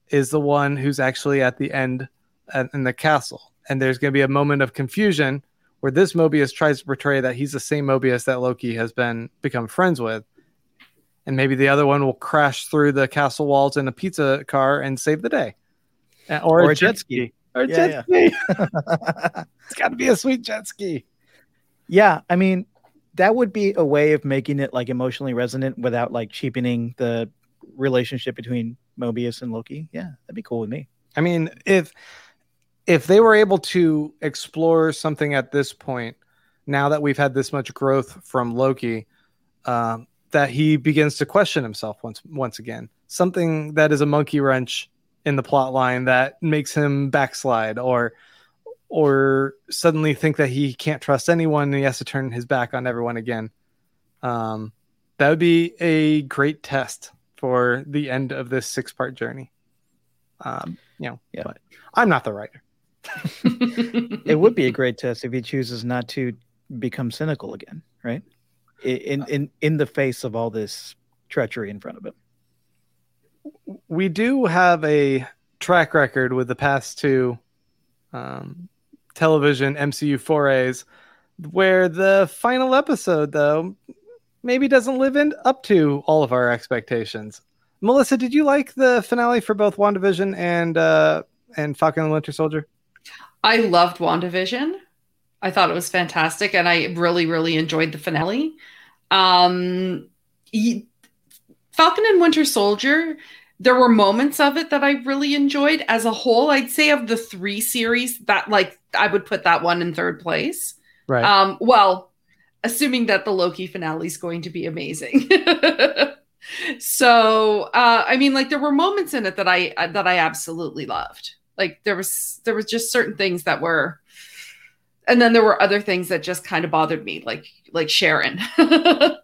is the one who's actually at the end at, in the castle. And there's going to be a moment of confusion where this Mobius tries to portray that he's the same Mobius that Loki has been become friends with. And maybe the other one will crash through the castle walls in a pizza car and save the day. Uh, Or, Or a jet jet ski. Or a Yeah, jet ski. *laughs* it's got to be a sweet jet ski. Yeah, I mean, that would be a way of making it like emotionally resonant without like cheapening the relationship between Mobius and Loki. Yeah, that'd be cool with me. I mean, if if they were able to explore something at this point, now that we've had this much growth from Loki, um, that he begins to question himself once once again, something that is a monkey wrench in the plot line that makes him backslide or or suddenly think that he can't trust anyone and he has to turn his back on everyone again. Um, that would be a great test for the end of this six part journey. Um, you know, Yeah. but I'm not the writer. *laughs* It would be a great test if he chooses not to become cynical again, right? In in in the face of all this treachery in front of him. we do have a track record with the past two um, television MCU forays where the final episode, though, maybe doesn't live in up to all of our expectations. Melissa, did you like the finale for both WandaVision and uh, and Falcon and Winter Soldier? I loved WandaVision. I thought it was fantastic, and I really, really enjoyed the finale. Um, Falcon and Winter Soldier, there were moments of it that I really enjoyed. As a whole, I'd say of the three series, that like I would put that one in third place. Right. Um, well, assuming that the Loki finale is going to be amazing. *laughs* so, uh, I mean, like there were moments in it that I that I absolutely loved. Like there was there was just certain things that were, and then there were other things that just kind of bothered me, like like Sharon. *laughs* uh,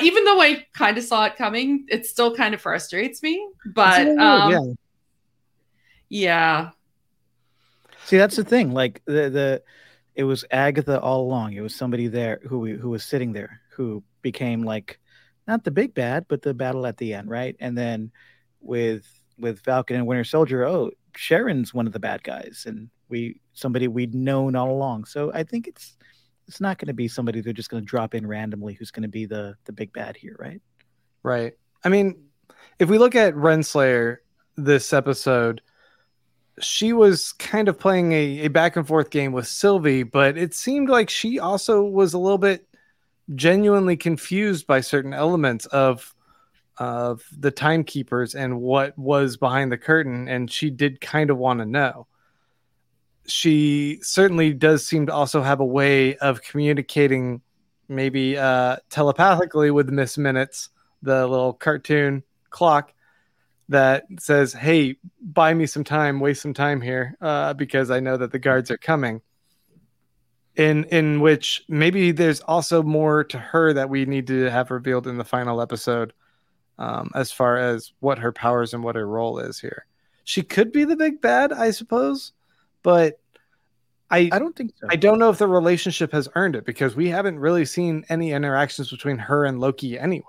even though I kind of saw it coming, it still kind of frustrates me. But It's a little um, weird, yeah, See, that's the thing. Like the the it was Agatha all along. It was somebody there who who was sitting there who became like not the big bad, but the battle at the end, right? And then with with Falcon and Winter Soldier, oh, Sharon's one of the bad guys, and we somebody we'd known all along. So I think it's it's not going to be somebody they're just going to drop in randomly who's going to be the the big bad here, right? Right. I mean, if we look at Renslayer this episode, she was kind of playing a, a back and forth game with Sylvie, but it seemed like she also was a little bit genuinely confused by certain elements of of the timekeepers and what was behind the curtain, and she did kind of want to know. She certainly does seem to also have a way of communicating, maybe uh, telepathically, with Miss Minutes the little cartoon clock that says, "Hey, buy me some time, waste some time here, uh, because I know that the guards are coming." in in which maybe there's also more to her that we need to have revealed in the final episode um, as far as what her powers and what her role is here. She could be the big bad, I suppose, but I I don't think so. I don't know if the relationship has earned it because we haven't really seen any interactions between her and Loki anyway.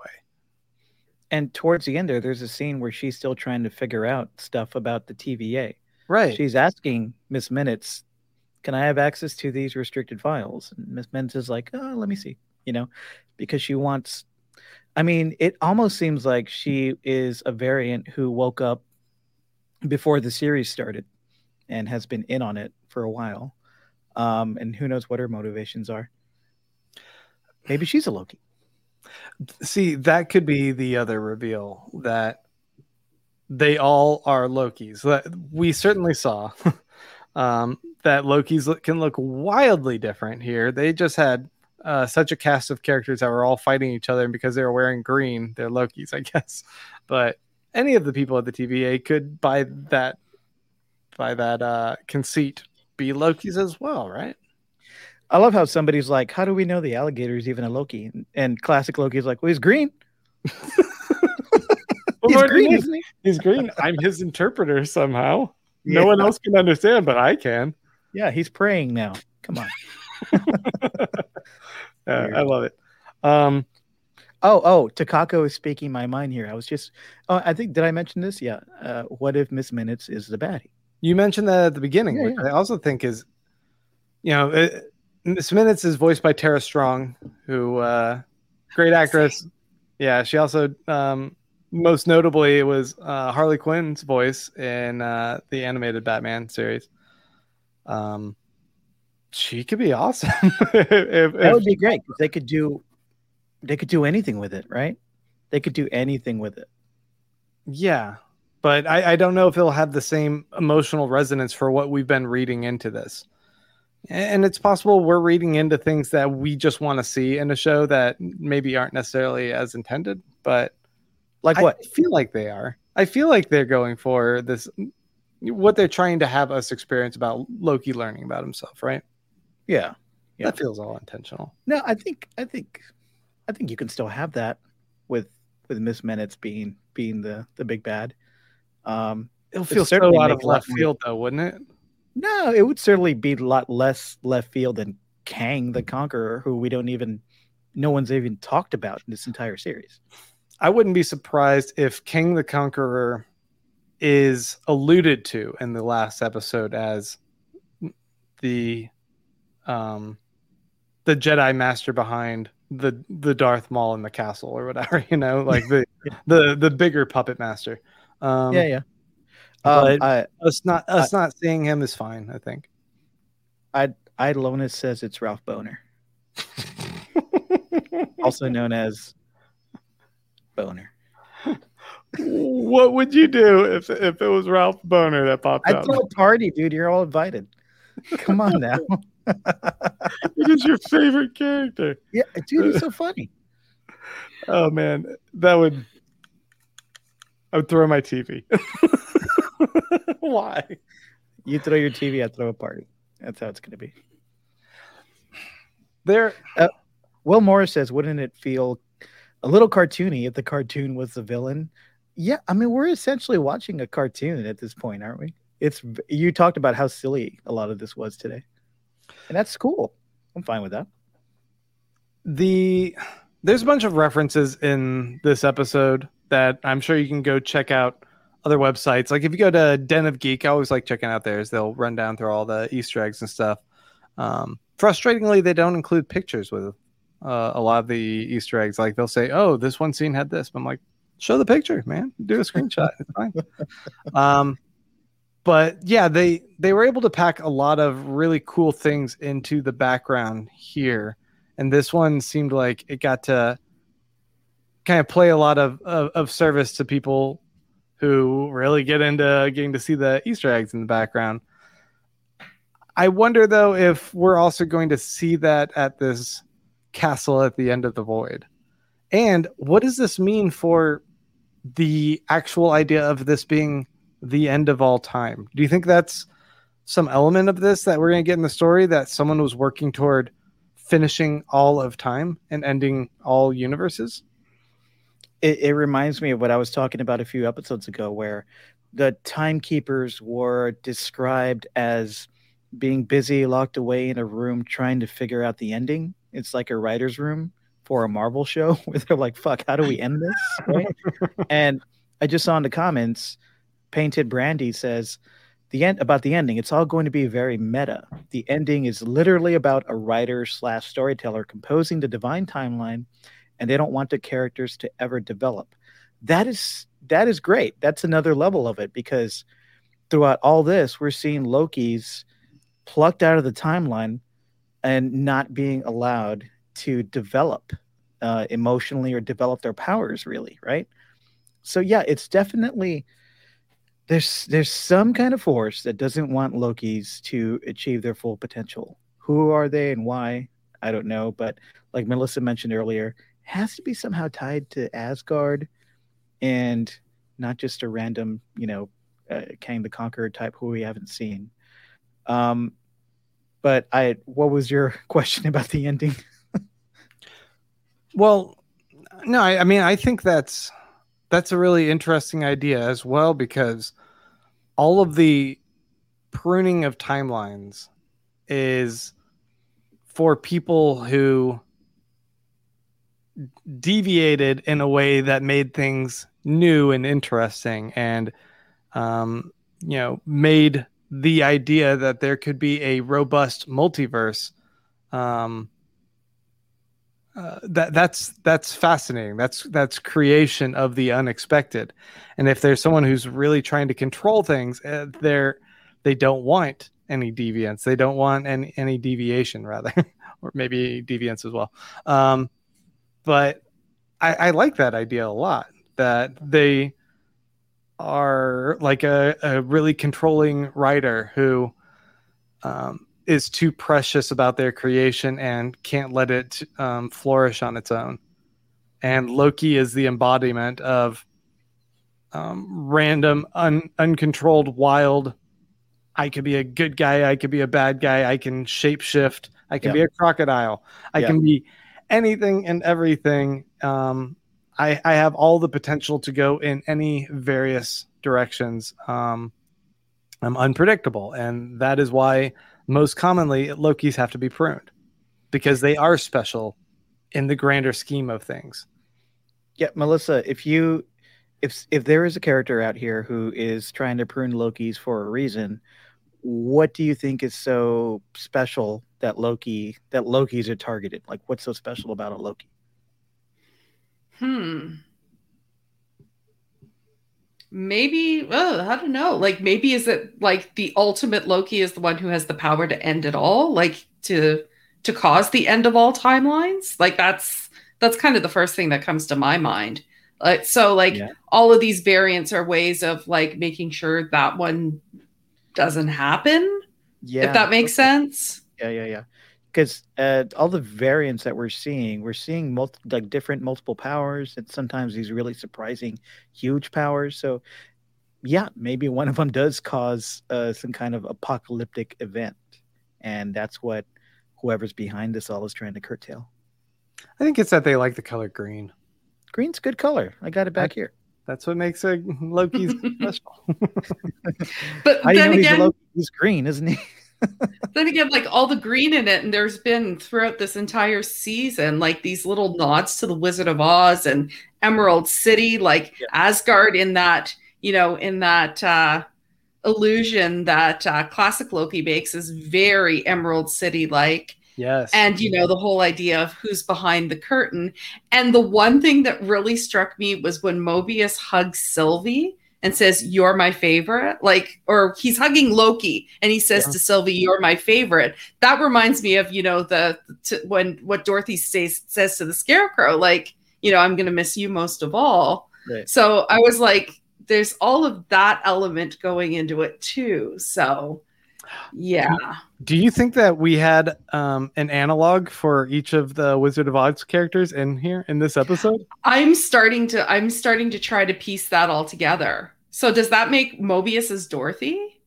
And towards the end there, there's a scene where she's still trying to figure out stuff about the TVA. Right. She's asking Miss Minutes, "Can I have access to these restricted files?" And Miss Minutes is like, "Oh, let me see," you know, because she wants. I mean, it almost seems like she is a variant who woke up before the series started and has been in on it for a while. Um, and who knows what her motivations are? Maybe she's a Loki. See, that could be the other reveal that they all are Lokis. That we certainly saw *laughs* um, that Lokis can look wildly different here. They just had uh, such a cast of characters that were all fighting each other, and because they were wearing green, they're Lokis, I *laughs* guess. But any of the people at the TVA could, by that, by that uh, conceit, be Lokis as well, right? I love how somebody's like, "How do we know the alligator is even a Loki?" And, and classic Loki's like, "Well, he's green. *laughs* He's more green, need? isn't he?" He's green. I'm his interpreter somehow. No Yeah. one else can understand, but I can. Yeah, he's praying now. Come on. *laughs* Uh, I love it. Um, Oh, oh, Takako is speaking my mind here. I was just, oh, I think, did I mention this? Yeah. Uh, what if Miss Minutes is the baddie? you mentioned that at the beginning, Yeah, which yeah. I also think is, you know, it, Miss Minutes is voiced by Tara Strong, who uh, great actress. Yeah, she also um, most notably was uh, Harley Quinn's voice in uh, the animated Batman series. Um, she could be awesome. *laughs* if, if- That would be great because they could do, they could do anything with it, right? They could do anything with it. Yeah, but I, I don't know if it'll have the same emotional resonance for what we've been reading into this. And it's possible we're reading into things that we just want to see in a show that maybe aren't necessarily as intended, but Like what? I feel like they are. I feel like they're going for this, what they're trying to have us experience about Loki learning about himself, right? Yeah. Yeah. That feels all intentional. No, I think, I think, I think you can still have that with with Miss Minutes being being the the big bad. Um, It'll feel so out of left field, though, wouldn't it? No, it would certainly be a lot less left field than Kang the Conqueror, who we don't even, no one's even talked about in this entire series. I wouldn't be surprised if Kang the Conqueror is alluded to in the last episode as the um the Jedi master behind the the Darth Maul in the castle or whatever, *laughs* you know, like the *laughs* the the bigger puppet master. Um yeah, yeah. Um, but- I, us not us not seeing him is fine, I think. I Idolonus says it's Ralph Bohner, *laughs* also known as Boner. what would you do if if it was Ralph Bohner that popped up? I'd throw a party, dude. You're all invited. Come on now. *laughs* It is your favorite character. yeah, dude, he's so funny. Oh man, that would I would throw my TV. *laughs* *laughs* Why? You throw your TV, I throw a party. That's how it's going to be. There uh, Will Morris says, wouldn't it feel a little cartoony if the cartoon was the villain? Yeah, I mean, we're essentially watching a cartoon at this point, aren't we? It's you talked about how silly a lot of this was today, and that's cool. I'm fine with that. the there's a bunch of references in this episode that I'm sure you can go check out other websites. Like if you go to Den of Geek, I always like checking out theirs. They'll run down through all the Easter eggs and stuff. Um, frustratingly, they don't include pictures with uh, a lot of the Easter eggs. Like they'll say, "Oh, this one scene had this," but I'm like, "Show the picture, man. Do a screenshot. It's fine." Um, but yeah, they they were able to pack a lot of really cool things into the background here, and this one seemed like it got to kind of play a lot of of, of service to people who really get into getting to see the Easter eggs in the background. I wonder though if we're also going to see that at this castle at the end of the void. And what does this mean for the actual idea of this being the end of all time? Do you think that's some element of this that we're going to get in the story that someone was working toward finishing all of time and ending all universes? It, it reminds me of what I was talking about a few episodes ago, where the timekeepers were described as being busy, locked away in a room, trying to figure out the ending. It's like a writer's room for a Marvel show *laughs* where they're like, fuck, how do we end this? Right? *laughs* and I just saw in the comments, Painted Brandy says, the end about the ending, it's all going to be very meta. The ending is literally about a writer slash storyteller composing the divine timeline, and they don't want the characters to ever develop. That is that is great. That's another level of it because throughout all this, we're seeing Loki's plucked out of the timeline and not being allowed to develop uh, emotionally or develop their powers really right so yeah it's definitely there's there's some kind of force that doesn't want lokis to achieve their full potential who are they and why i don't know but like melissa mentioned earlier has to be somehow tied to asgard and not just a random you know uh, Kang the Conqueror type who we haven't seen. Um, but I, what was your *laughs* question about the ending? *laughs* well, no, I, I mean, I think that's that's a really interesting idea as well because all of the pruning of timelines is for people who deviated in a way that made things new and interesting and um, you know made the idea that there could be a robust multiverse um, uh, that that's that's fascinating. That's that's creation of the unexpected. And if there's someone who's really trying to control things uh, they're they don't want any deviance. They don't want any any deviation rather *laughs* or maybe deviance as well. Um, but I, I like that idea a lot that they are like a, a really controlling writer who um, is too precious about their creation and can't let it um, flourish on its own. And Loki is the embodiment of um, random, un- uncontrolled, wild. I could be a good guy. I could be a bad guy. I can shapeshift. I can be a crocodile. I can be anything and everything. Um, I, I have all the potential to go in any various directions. Um, I'm unpredictable, and that is why most commonly Lokis have to be pruned because they are special in the grander scheme of things. Yeah, Melissa, if you if if there is a character out here who is trying to prune Lokis for a reason, what do you think is so special that Loki that Lokis are targeted? Like what's so special about a Loki? Hmm. Maybe, oh, I don't know. Like, maybe is it like the ultimate Loki is the one who has the power to end it all, like to to cause the end of all timelines? Like that's that's kind of the first thing that comes to my mind. Like, so like yeah. all of these variants are ways of like making sure that one doesn't happen. Yeah, if that makes sense. Yeah, yeah, yeah because uh, all the variants that we're seeing, we're seeing multi- like different multiple powers, and sometimes these really surprising, huge powers. So, yeah, maybe one of them does cause uh, some kind of apocalyptic event, and that's what whoever's behind this all is trying to curtail. I think it's that they like the color green. Green's good color. I got it back here. That's what makes a Loki's *laughs* special. *laughs* but I then again, he's, he's green, isn't he? *laughs* then again, like all the green in it, and there's been throughout this entire season, like these little nods to the Wizard of Oz and Emerald City, like yeah. Asgard in that, you know, in that uh illusion that uh classic Loki makes is very Emerald City like. Yes. And you know, the whole idea of who's behind the curtain. And the one thing that really struck me was when Mobius hugs Sylvie and says, You're my favorite. Like, or he's hugging Loki and he says yeah. to Sylvie, You're my favorite. That reminds me of, you know, the to, when what Dorothy says says to the scarecrow, like, you know, I'm gonna miss you most of all. Right. So I was like, there's all of that element going into it too. So yeah. Do you think that we had um, an analog for each of the Wizard of Oz characters in here in this episode? I'm starting to I'm starting to try to piece that all together. So does that make Mobius as Dorothy?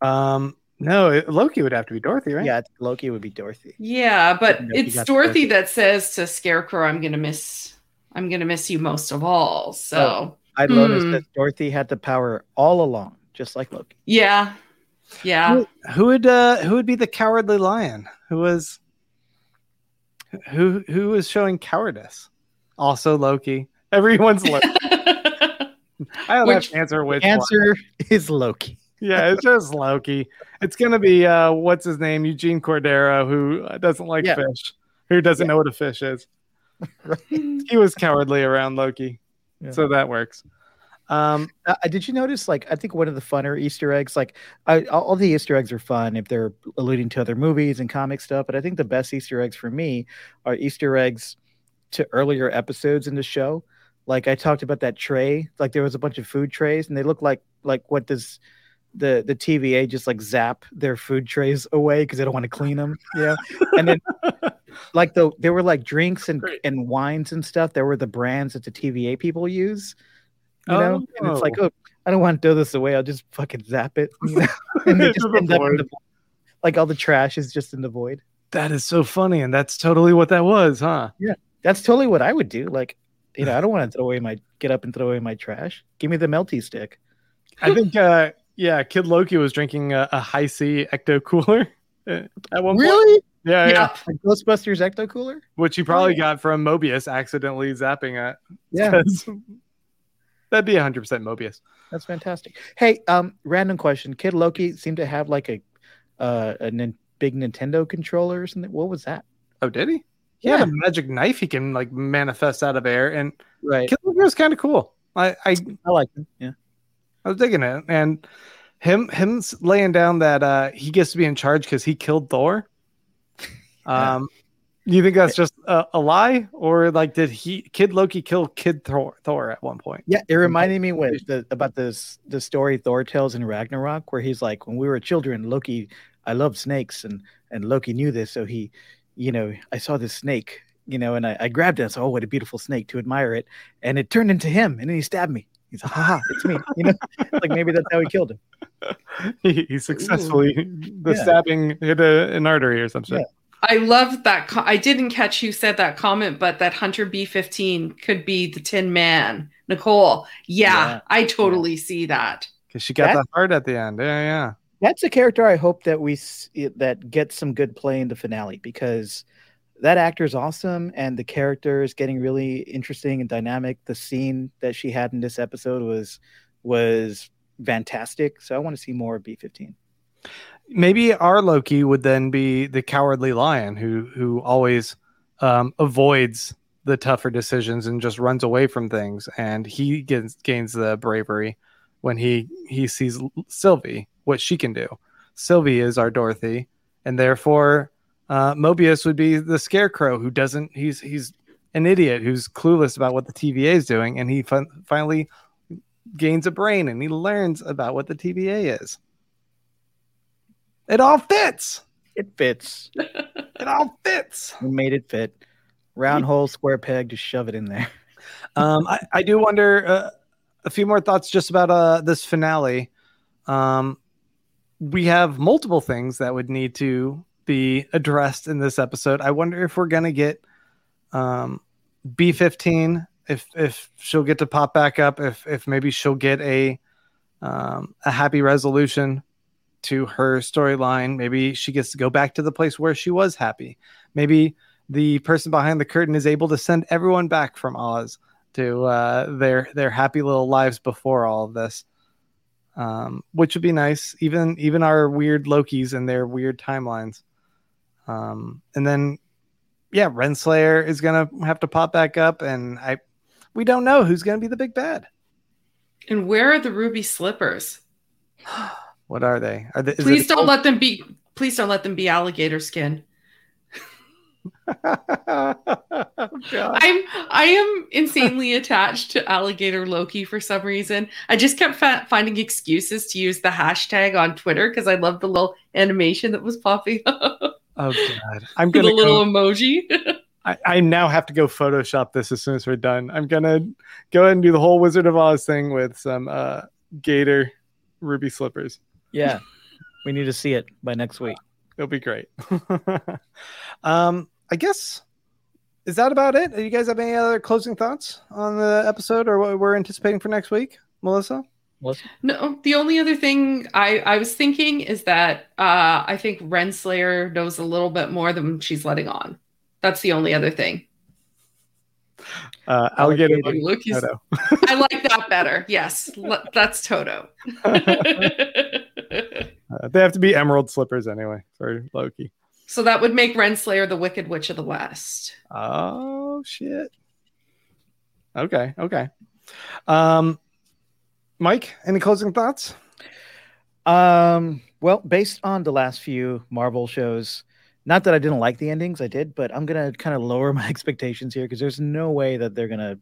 Um, no, it, Loki would have to be Dorothy, right? Yeah, Loki would be Dorothy. Yeah, but Yeah, you Dorothy Dorothy. that says to Scarecrow, "I'm gonna miss, I'm gonna miss you most of all." So I noticed Hmm. that Dorothy had the power all along, just like Loki. yeah, yeah. Who, who would uh who would be the cowardly lion? Who was who who was showing cowardice? Also Loki. Everyone's Loki. *laughs* I don't Which- have to answer which one. Answer is Loki. Yeah, it's just Loki. It's gonna be uh what's his name? Eugene Cordero, who doesn't like Yeah. fish, who doesn't Yeah. know what a fish is. *laughs* He was cowardly around Loki. Yeah. So that works. Um Uh, did you notice? Like, I think one of the funner Easter eggs, like, I, all all the Easter eggs are fun if they're alluding to other movies and comic stuff. But I think the best Easter eggs for me are Easter eggs to earlier episodes in the show. Like I talked about that tray, like there was a bunch of food trays, and they look like like what does the the TVA just like zap their food trays *laughs* away because they don't want to clean them, Yeah. And then *laughs* like the there were like drinks and Great. and wines and stuff. There were the brands that the TVA people use, you know. And it's like, Oh. oh, I don't want to throw this away. I'll just fucking zap it, you *laughs* know? and they *laughs* just end up in the like all the trash is just in the void. that is so funny, and that's totally what that was, huh? Yeah, that's totally what I would do. Like, you know, I don't want to throw away my get up and throw away my trash. Give me the melty stick. I think uh yeah, Kid Loki was drinking a, a Hi-C Ecto Cooler *laughs* at one point. Really? Yeah, yeah. yeah. Like Ghostbusters Ecto Cooler? Which he probably yeah. got from Mobius accidentally zapping it. Yeah, That'd be 100% Mobius. that's fantastic. Hey, um, random question. Kid Loki seemed to have like a uh a nin- big Nintendo controller or something. What was that? Oh, did he? He had a magic knife he can like manifest out of air, and right. Kid Loki was kind of cool. I, I I like him. Yeah. I was digging it, and him him laying down that uh he gets to be in charge because he killed Thor. *laughs* Yeah. Um, you think that's just a, a lie, or like did he Kid Loki kill Kid Thor Thor at one point? Yeah, it mm-hmm. reminded me when the, about this the story Thor tells in Ragnarok, where he's like, when we were children, Loki, I love snakes, and and Loki knew this, so he, you know, I saw this snake, you know, and I, I grabbed it. and said, oh, what a beautiful snake to admire it, and it turned into him, and then he stabbed me. He's like, haha, it's me, you know, *laughs* like maybe that's how he killed him. *laughs* he, he successfully the Yeah. stabbing hit a, an artery or something. Yeah. I love that. Co- I didn't catch who said that comment, but that Hunter B15 could be the Tin Man. Nicole, yeah, Yeah. I totally see that. Because she got That- the heart at the end. Yeah, yeah. That's a character I hope that we s- that gets some good play in the finale because that actor is awesome and the character is getting really interesting and dynamic. The scene that she had in this episode was was fantastic. So I want to see more of B15. Maybe our Loki would then be the cowardly lion who who always um, avoids the tougher decisions and just runs away from things, and he gets gains the bravery when he he sees Sylvie what she can do. Sylvie is our Dorothy, and therefore uh, Mobius would be the Scarecrow who doesn't. He's he's an idiot who's clueless about what the TVA is doing, and he fin- finally gains a brain and he learns about what the TVA is. It all fits. It fits. *laughs* It all fits. We made it fit. Round hole, square peg, just shove it in there. *laughs* Um, I, I do wonder uh, a few more thoughts just about uh, this finale. Um, we have multiple things that would need to be addressed in this episode. I wonder if we're gonna get um, B15, if if she'll get to pop back up, if if maybe she'll get a um, a happy resolution to her storyline. Maybe she gets to go back to the place where she was happy. Maybe the person behind the curtain is able to send everyone back from Oz to uh, their their happy little lives before all of this, um, which would be nice. Even even our weird Lokis and their weird timelines, um, and then yeah, Renslayer is gonna have to pop back up, and I we don't know who's gonna be the big bad. And where are the ruby slippers? *sighs* *gasps* *sighs* *sighs* What are they? Are they Please don't let them be. Please don't let them be alligator skin. oh, *laughs* I'm I am insanely attached to alligator Loki for some reason. I just kept fa- finding excuses to use the hashtag on Twitter because I love the little animation that was popping up, Oh god, *laughs* I'm gonna get a little go, emoji. I, I now have to go Photoshop this as soon as we're done. I'm gonna go ahead and do the whole Wizard of Oz thing with some uh, gator ruby slippers. Yeah. *laughs* We need to see it by next week. It'll be great. *laughs* um, I guess is that about it? Do you guys have any other closing thoughts on the episode or what we're anticipating for next week, Melissa? Melissa? No, the only other thing I, I was thinking is that uh, I think Renslayer knows a little bit more than she's letting on. That's the only other thing. Uh, alligator. Oh, look, Toto. I like that better. Yes, l- that's Toto. *laughs* Uh, they have to be emerald slippers anyway for Loki. so that would make Renslayer the Wicked Witch of the West. Oh shit. Okay, okay. Um Mike, any closing thoughts? Um, well, based on the last few Marvel shows, not that I didn't like the endings, I did, but I'm gonna kind of lower *laughs* my expectations here because there's no way that they're gonna,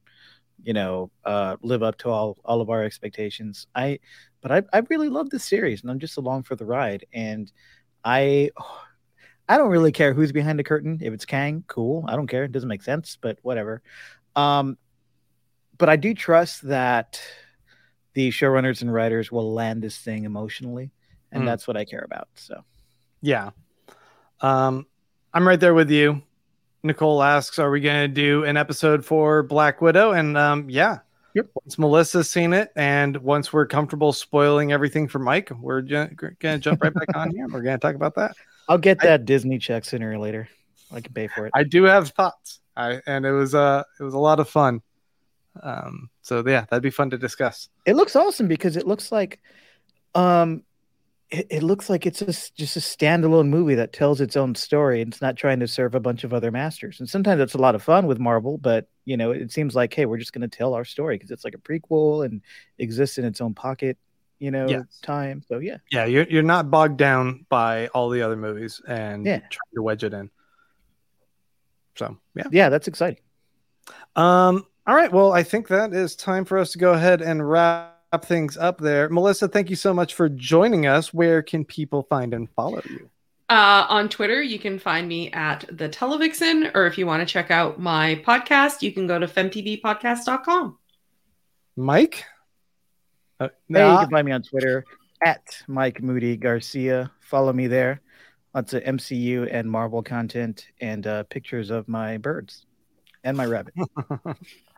you know, uh, live up to all all of our expectations. I, but I I really love this series, and I'm just along for the ride. And I, *sighs* I don't really care who's behind the curtain. If it's Kang, cool. I don't care. It doesn't make sense, but whatever. Um, but I do trust that the showrunners and writers will land this thing emotionally, and Mm. that's what I care about. So Yeah. Um I'm right there with you. Nicole asks, are we gonna do an episode for Black Widow? And um yeah. Yep. Once Melissa's seen it and once we're comfortable spoiling everything for Mike, we're ju- gonna jump right back on here. We're gonna talk about that. I'll get I- that Disney check sooner or later. I can pay for it. I do have thoughts. I and it was uh it was a lot of fun. Um so yeah, that'd be fun to discuss. it looks awesome because it looks like, um, it, it looks like it's just just a standalone movie that tells its own story and it's not trying to serve a bunch of other masters. And sometimes that's a lot of fun with Marvel, but you know, it seems like hey, we're just going to tell our story because it's like a prequel and exists in its own pocket, you know, Yes. time. So yeah, Yeah, you're you're not bogged down by all the other movies and Yeah. trying to wedge it in. So yeah. yeah, that's exciting. Um, all right. Well, I think that is time for us to go ahead and wrap things up there. Melissa, thank you so much for joining us. Where can people find and follow you? Uh, on Twitter, you can find me at the Televixen, or if you want to check out my podcast, you can go to femtvpodcast.com. Mike? Uh, Hey, you can find me on Twitter at Mike Moody Garcia. Follow me there. Lots of MCU and Marvel content and uh, pictures of my birds and my rabbit. *laughs*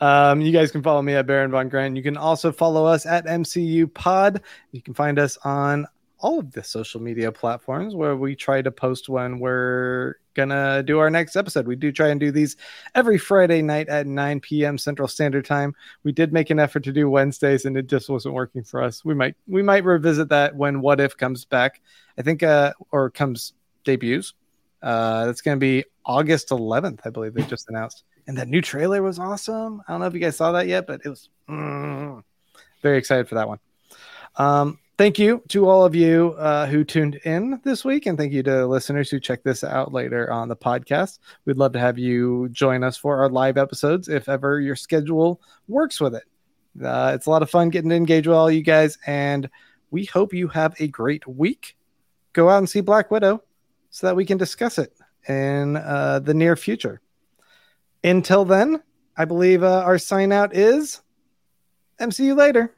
um, you guys can follow me at Baron Von Grant. You can also follow us at MCU Pod. You can find us on all of the social media platforms where we try to post when we're gonna do our next episode. We do try and do these every Friday night at 9 p.m. Central Standard Time. We did make an effort to do Wednesdays and it just wasn't working for us. We might we might revisit that when What If comes back. I think uh or comes debuts. Uh that's gonna be August 11th, I believe they just announced. And that new trailer was awesome. I don't know if you guys saw that yet, but it was mm, very excited for that one. Um, thank you to all of you uh, who tuned in this week, and thank you to listeners who check this out later on the podcast. We'd love to have you join us for our live episodes if ever your schedule works with it. Uh, it's a lot of fun getting to engage with all you guys, and we hope you have a great week. Go out and see Black Widow so that we can discuss it in uh, the near future. Until then, I believe uh, our sign out is MCU later.